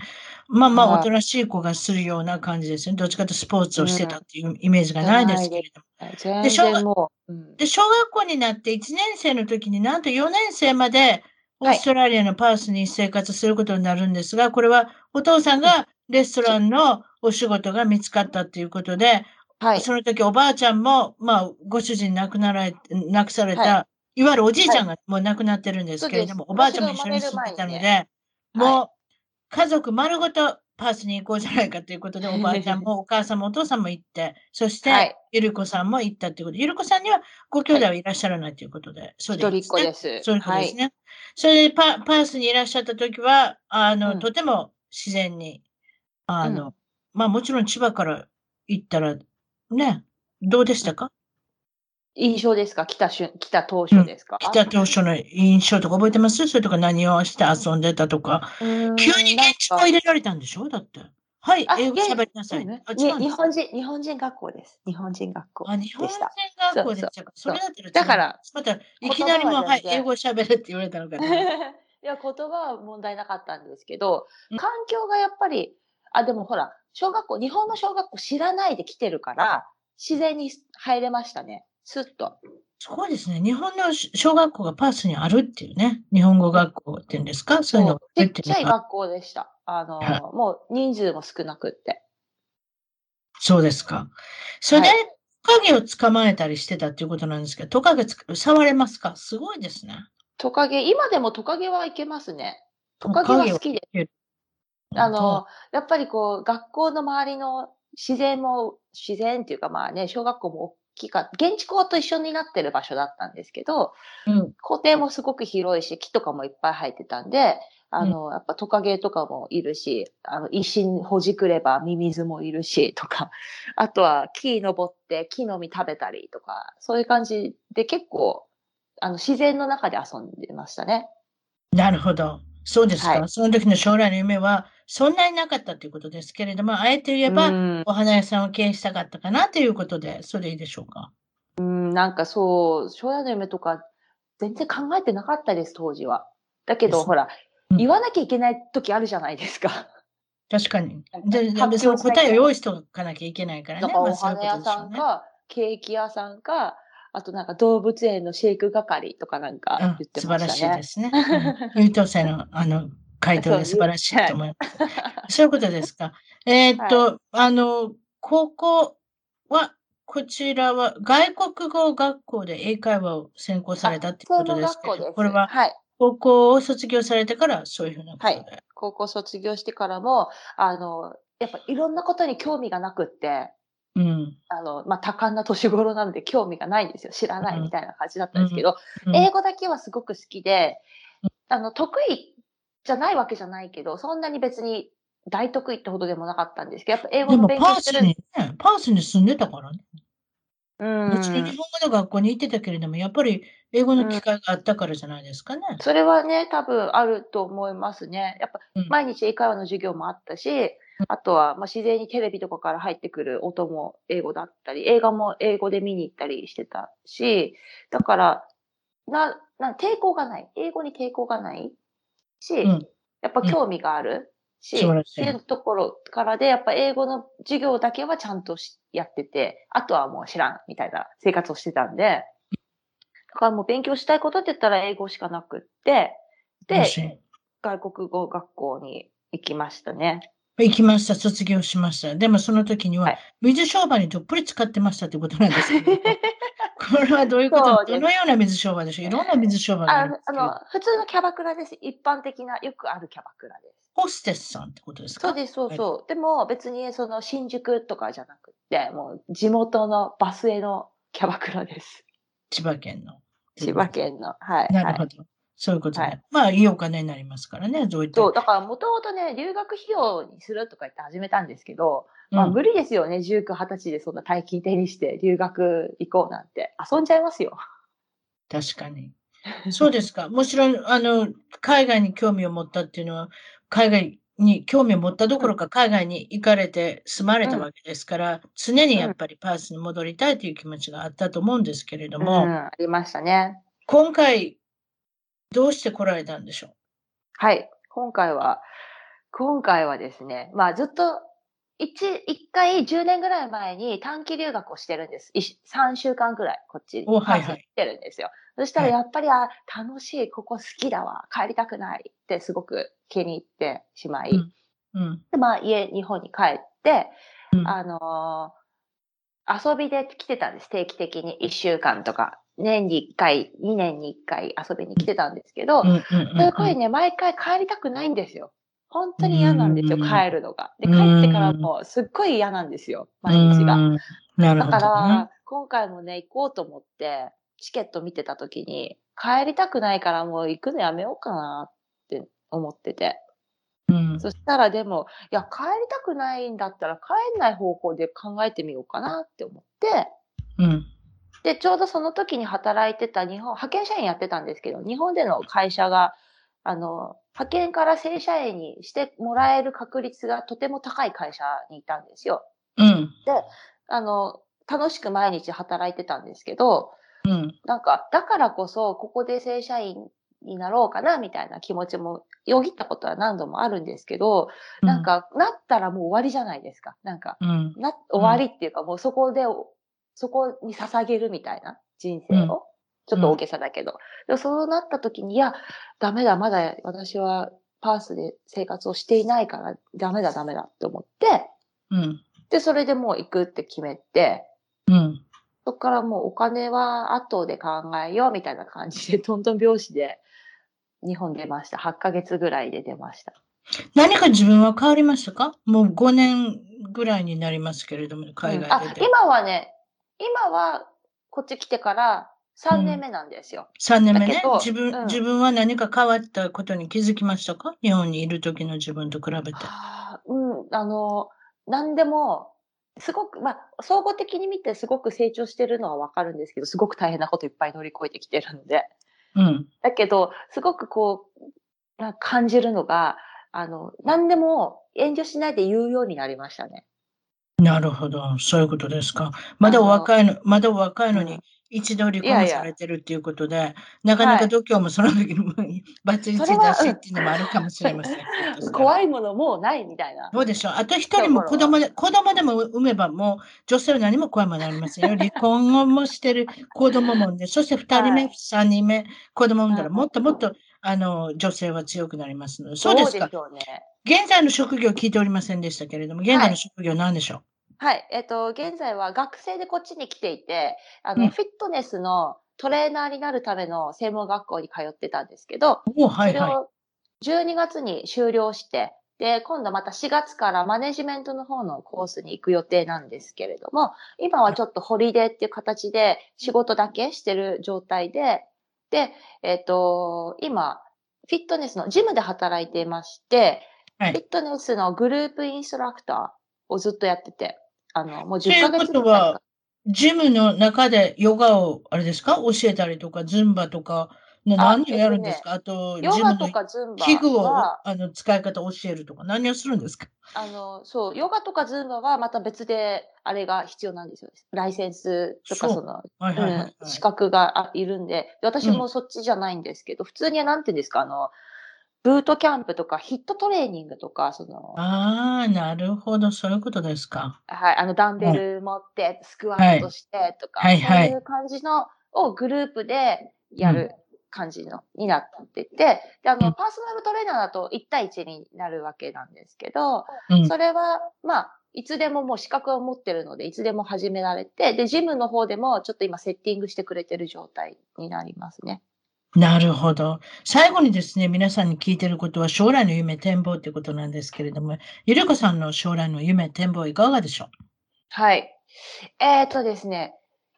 まあまあおとなしい子がするような感じですね。どっちかとスポーツをしてたっていうイメージがないですけれども。で小学で小学校になって1年生の時になんと4年生までオーストラリアのパースに生活することになるんですが、これはお父さんがレストランのお仕事が見つかったっていうことで、はい、その時おばあちゃんも、まあ、ご主人亡くなられ、亡くされた、はい、いわゆるおじいちゃんがもう亡くなってるんですけれども、はい、おばあちゃんも一緒に住んでたので、ね、もう家族丸ごとパースに行こうじゃないかということで、おばあちゃんもお母さんもお父さんも行って、そして、ゆるこさんも行ったということで、ゆるこさんにはご兄弟はいらっしゃらないということで、そうです、ね。一人っ子です。そういうことですね。それでパパースにいらっしゃった時は、あの、うん、とても自然に、あの、うん、まあもちろん千葉から行ったら、ね、どうでしたか？印象ですか？来たし来た当初ですか、うん、来た当初の印象とか覚えてます？それとか何をして遊んでたとか？急に現地語入れられたんでしょ？だって。はい、英語喋りなさい。ね、日本人、日本人学校です。日本人学校あ、日本人学校でしたか？それだったらだから、また、いきなりも、はい、英語喋れって言われたのかな。いや、言葉は問題なかったんですけど、環境がやっぱり、あ、でもほら、小学校、日本の小学校知らないで来てるから、自然に入れましたね。スッと。すごいですね。日本の小学校がパースにあるっていうね。日本語学校っていうんですか？そういうのちっちゃい学校でした。あの、もう人数も少なくって。そうですか。それで、トカゲを捕まえたりしてたっていうことなんですけど、トカゲ触れますか？すごいですね。トカゲ、今でもトカゲはいけますね。トカゲは好きで。あの、やっぱりこう、学校の周りの自然も、自然っていうかまあね、小学校も木が、現地校と一緒になってる場所だったんですけど、うん、校庭もすごく広いし、木とかもいっぱい生えてたんで、あの、うん、やっぱトカゲとかもいるし、あの、石ほじくればミミズもいるし、とか、あとは木登って木の実食べたりとか、そういう感じで結構、あの、自然の中で遊んでましたね。なるほど。そうですか？はい、その時の将来の夢は、そんなになかったということですけれども、あえて言えば、お花屋さんを経営したかったかなということで、それいいでしょうか？うん、なんかそう、将来の夢とか、全然考えてなかったです、当時は。だけど、ほら、うん、言わなきゃいけない時あるじゃないですか。確かに。で、でその答えを用意しておかなきゃいけないからね。だからお花屋さんか、ケーキ屋さんか、あとなんか動物園の飼育係とかなんか言ってましたね。素晴らしいですね。優等生のあの回答で素晴らしいと思います。はい、そういうことですか。えー、っと、はい、あの、高校は、こちらは外国語学校で英会話を専攻されたってことですけど、これは高校を卒業されてからそういうふうなこと？で、はい、高校卒業してからも、あの、やっぱいろんなことに興味がなくって、うん、あの、まあ、多感な年頃なので興味がないんですよ。知らないみたいな感じだったんですけど、うん、英語だけはすごく好きで、あの、得意じゃないわけじゃないけど、そんなに別に大得意ってほどでもなかったんですけど、やっぱ英語の勉強してる。でもパースに、ね、パースに住んでたからね。うん。別に日本語の学校に行ってたけれども、やっぱり英語の機会があったからじゃないですかね。うん、それはね、多分あると思いますね。やっぱ、毎日英会話の授業もあったし、うん、あとは、まあ、自然にテレビとかから入ってくる音も英語だったり、映画も英語で見に行ったりしてたし、だから、な、な、抵抗がない。英語に抵抗がないし、うん、やっぱ興味があるし、うん、っていうところからで、やっぱ英語の授業だけはちゃんとやってて、あとはもう知らんみたいな生活をしてたんで、だからもう勉強したいことって言ったら英語しかなくって、で、外国語学校に行きましたね。行きました、卒業しました。でもその時には、水商売にどっぷり使ってましたってことなんですけど、これはどういうこと？どのような水商売でしょう？いろんな水商売があるあの、普通のキャバクラです。一般的な、よくあるキャバクラです。ホステスさんってことですか？そうです、そうそう。はい、でも別にその新宿とかじゃなくて、もう地元のバスへのキャバクラです。千葉県の。千葉県の。はい。なるほど。そういうことね。はい、まあ、いいお金になりますからね、どういった。そう、だからもともとね、留学費用にするとか言って始めたんですけど、まあ、無理ですよね、19、20歳でそんな大金手にして留学行こうなんて。遊んじゃいますよ。確かに。そうですか。もちろん、あの、海外に興味を持ったっていうのは、海外に興味を持ったどころか海外に行かれて住まれたわけですから、常にやっぱりパースに戻りたいという気持ちがあったと思うんですけれどうん、も、ありましたね。今回、どうして来られたんでしょはい。今回は、今回はですね、まあずっと、一、一回10年ぐらい前に短期留学をしてるんです。一3週間ぐらい、こっちに。来てるんですよ。そしたらはいやっぱり、あ、楽しい、ここ好きだわ、帰りたくないってすごく気に入ってしまい、うんうん。で、まあ家、日本に帰って、うんあのー遊びで来てたんです。定期的に1週間とか。年に1回、2年に1回遊びに来てたんですけど、うんうんうんすごいね、毎回帰りたくないんですよ。本当に嫌なんですよ、うん帰るのが。で、うん帰ってからもすっごい嫌なんですよ、毎日が。だかほど、ね。ら、今回もね、行こうと思って、チケット見てた時に、帰りたくないからもう行くのやめようかなって思ってて。うんそしたらでも、いや、帰りたくないんだったら帰んない方向で考えてみようかなって思って、うんで、ちょうどその時に働いてた日本、派遣社員やってたんですけど、日本での会社が、あの、派遣から正社員にしてもらえる確率がとても高い会社にいたんですよ。うんあの、楽しく毎日働いてたんですけど、うんなんか、だからこそ、ここで正社員になろうかな、みたいな気持ちもよぎったことは何度もあるんですけど、なんか、なったらもう終わりじゃないですか。なんか、うんな、終わりっていうか、もうそこで、そこに捧げるみたいな人生を。うんちょっと大げさだけど。でもそうなった時に、いや、ダメだ、まだ私はパースで生活をしていないから、ダメだ、ダメだって思って、うんで、それでもう行くって決めて、うんそこからもうお金は後で考えようみたいな感じで、トントン拍子で日本出ました。8ヶ月ぐらいで出ました。何か自分は変わりましたか？もう5年ぐらいになりますけれども、海うんあ外出て。今はね、今はこっち来てから3年目なんですよ。3年目ね自分、うん自分は何か変わったことに気づきましたか？日本にいる時の自分と比べて。はあうん、あの、何でも、すごく、まあ、総合的に見てすごく成長してるのはわかるんですけど、すごく大変なこといっぱい乗り越えてきてるんで。うん。だけど、すごくこう、な感じるのが、あの、何でも遠慮しないで言うようになりましたね。なるほど。そういうことですか。まだお若いの、まだお若いのにうん、一度離いやいや婚されてるっていうことで、なかなか度胸もその時にバツイチそれはだしっていうのもあるかもしれません。怖いものもうないみたいな。どうでしょう。あと一人も子供で、子供でも産めばもう女性は何も怖いものありませんよ。離婚もしてる子供もね、そして二人目、はい三人目、子供産んだらうんもっともっと、あの、女性は強くなりますので。そうですか。しょうね。現在の職業聞いておりませんでしたけれども、現在の職業何でしょはい。えっと、現在は学生でこっちに来ていて、あの、うんフィットネスのトレーナーになるための専門学校に通ってたんですけど、はいはそれを12月に終了して、で、今度また4月からマネジメントの方のコースに行く予定なんですけれども、今はちょっとホリデーっていう形で仕事だけしてる状態で、で、えっ、と、今、フィットネスのジムで働いていまして、はい。フィットネスのグループインストラクターをずっとやってて、あの、もう10というこヶ月とはジムの中でヨガを、あれですか？教えたりとか、ズンバとか、なあ何をやるんですか？あと、ヨガとかズンバ器具をは、あの使い方を教えるとか、何をするんですか？あの、そう、ヨガとかズンバはまた別で、あれが必要なんですよ。ライセンスとか、その、資格があいるんで、で私もそっちじゃないんですけど、普通にはなんていうんですか、あの、ブートキャンプとか、ヒットトレーニングとか、その、ああ、なるほど、そういうことですか。はい、あの、ダンベル持って、スクワットしてとか、はい。そういう感じのをグループでやる感じの、になってて、で、あの、うんパーソナルトレーナーだと1対1になるわけなんですけど、うんそれは、まあ、いつでももう資格を持ってるので、いつでも始められて、で、ジムの方でもちょっと今セッティングしてくれてる状態になりますね。なるほど。最後にですね、皆さんに聞いてることは将来の夢、展望ということなんですけれども、ゆりこさんの将来の夢、展望いかがでしょはい。えっ、とですね、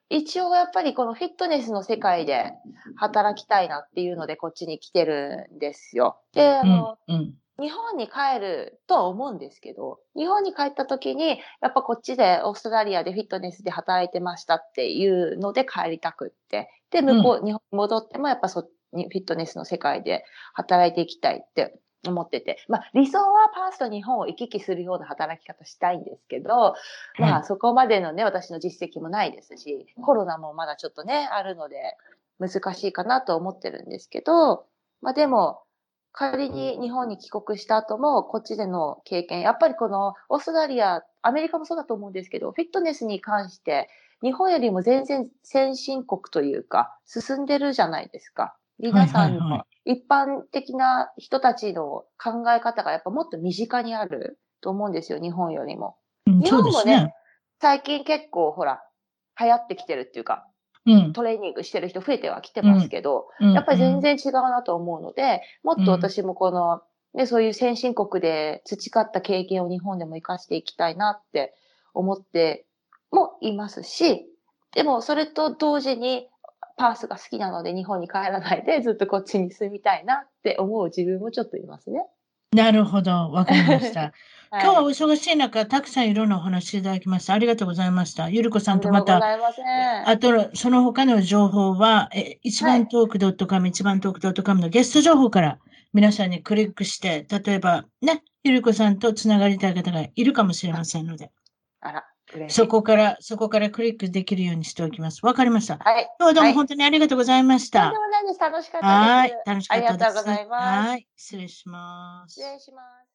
一応やっぱりこのフィットネスの世界で働きたいなっていうのでこっちに来てるんですよ。で、あうの、うん、うん。日本に帰るとは思うんですけど、日本に帰った時に、やっぱこっちでオーストラリアでフィットネスで働いてましたっていうので帰りたくって。で、向こう、日本に戻ってもやっぱそにフィットネスの世界で働いていきたいって思ってて。まあ、理想はパースと日本を行き来するような働き方したいんですけど、まあ、そこまでのね、私の実績もないですし、コロナもまだちょっとね、あるので、難しいかなと思ってるんですけど、まあでも、仮に日本に帰国した後も、こっちでの経験、やっぱりこのオーストラリア、アメリカもそうだと思うんですけど、フィットネスに関して、日本よりも全然先進国というか、進んでるじゃないですか。皆さんの一般的な人たちの考え方がやっぱもっと身近にあると思うんですよ、日本よりも。日本もね、ね。最近結構ほら、流行ってきてるっていうか、うん、トレーニングしてる人増えてはきてますけど、うん、やっぱり全然違うなと思うので、もっと私もこの、ね、そういう先進国で培った経験を日本でも活かしていきたいなって思ってもいますし、でもそれと同時にパースが好きなので日本に帰らないで ずっとこっちに住みたいなって思う自分もちょっといますね。なるほど。わかりました。今日はお忙しい中、たくさんいろんなお話いただきました。ありがとうございました。ゆるこさんとまた、あと、その他の情報は、え一番トーク .com、一番トーク .com のゲスト情報から皆さんにクリックして、例えばね、ゆるこさんとつながりたい方がいるかもしれませんので。あら。そこから、そこからクリックできるようにしておきます。わかりました。はい。今日どうも本当にありがとうございました。とんでもない。楽しかったです。はい。楽しかったです。ありがとうございます。はい。失礼します。失礼します。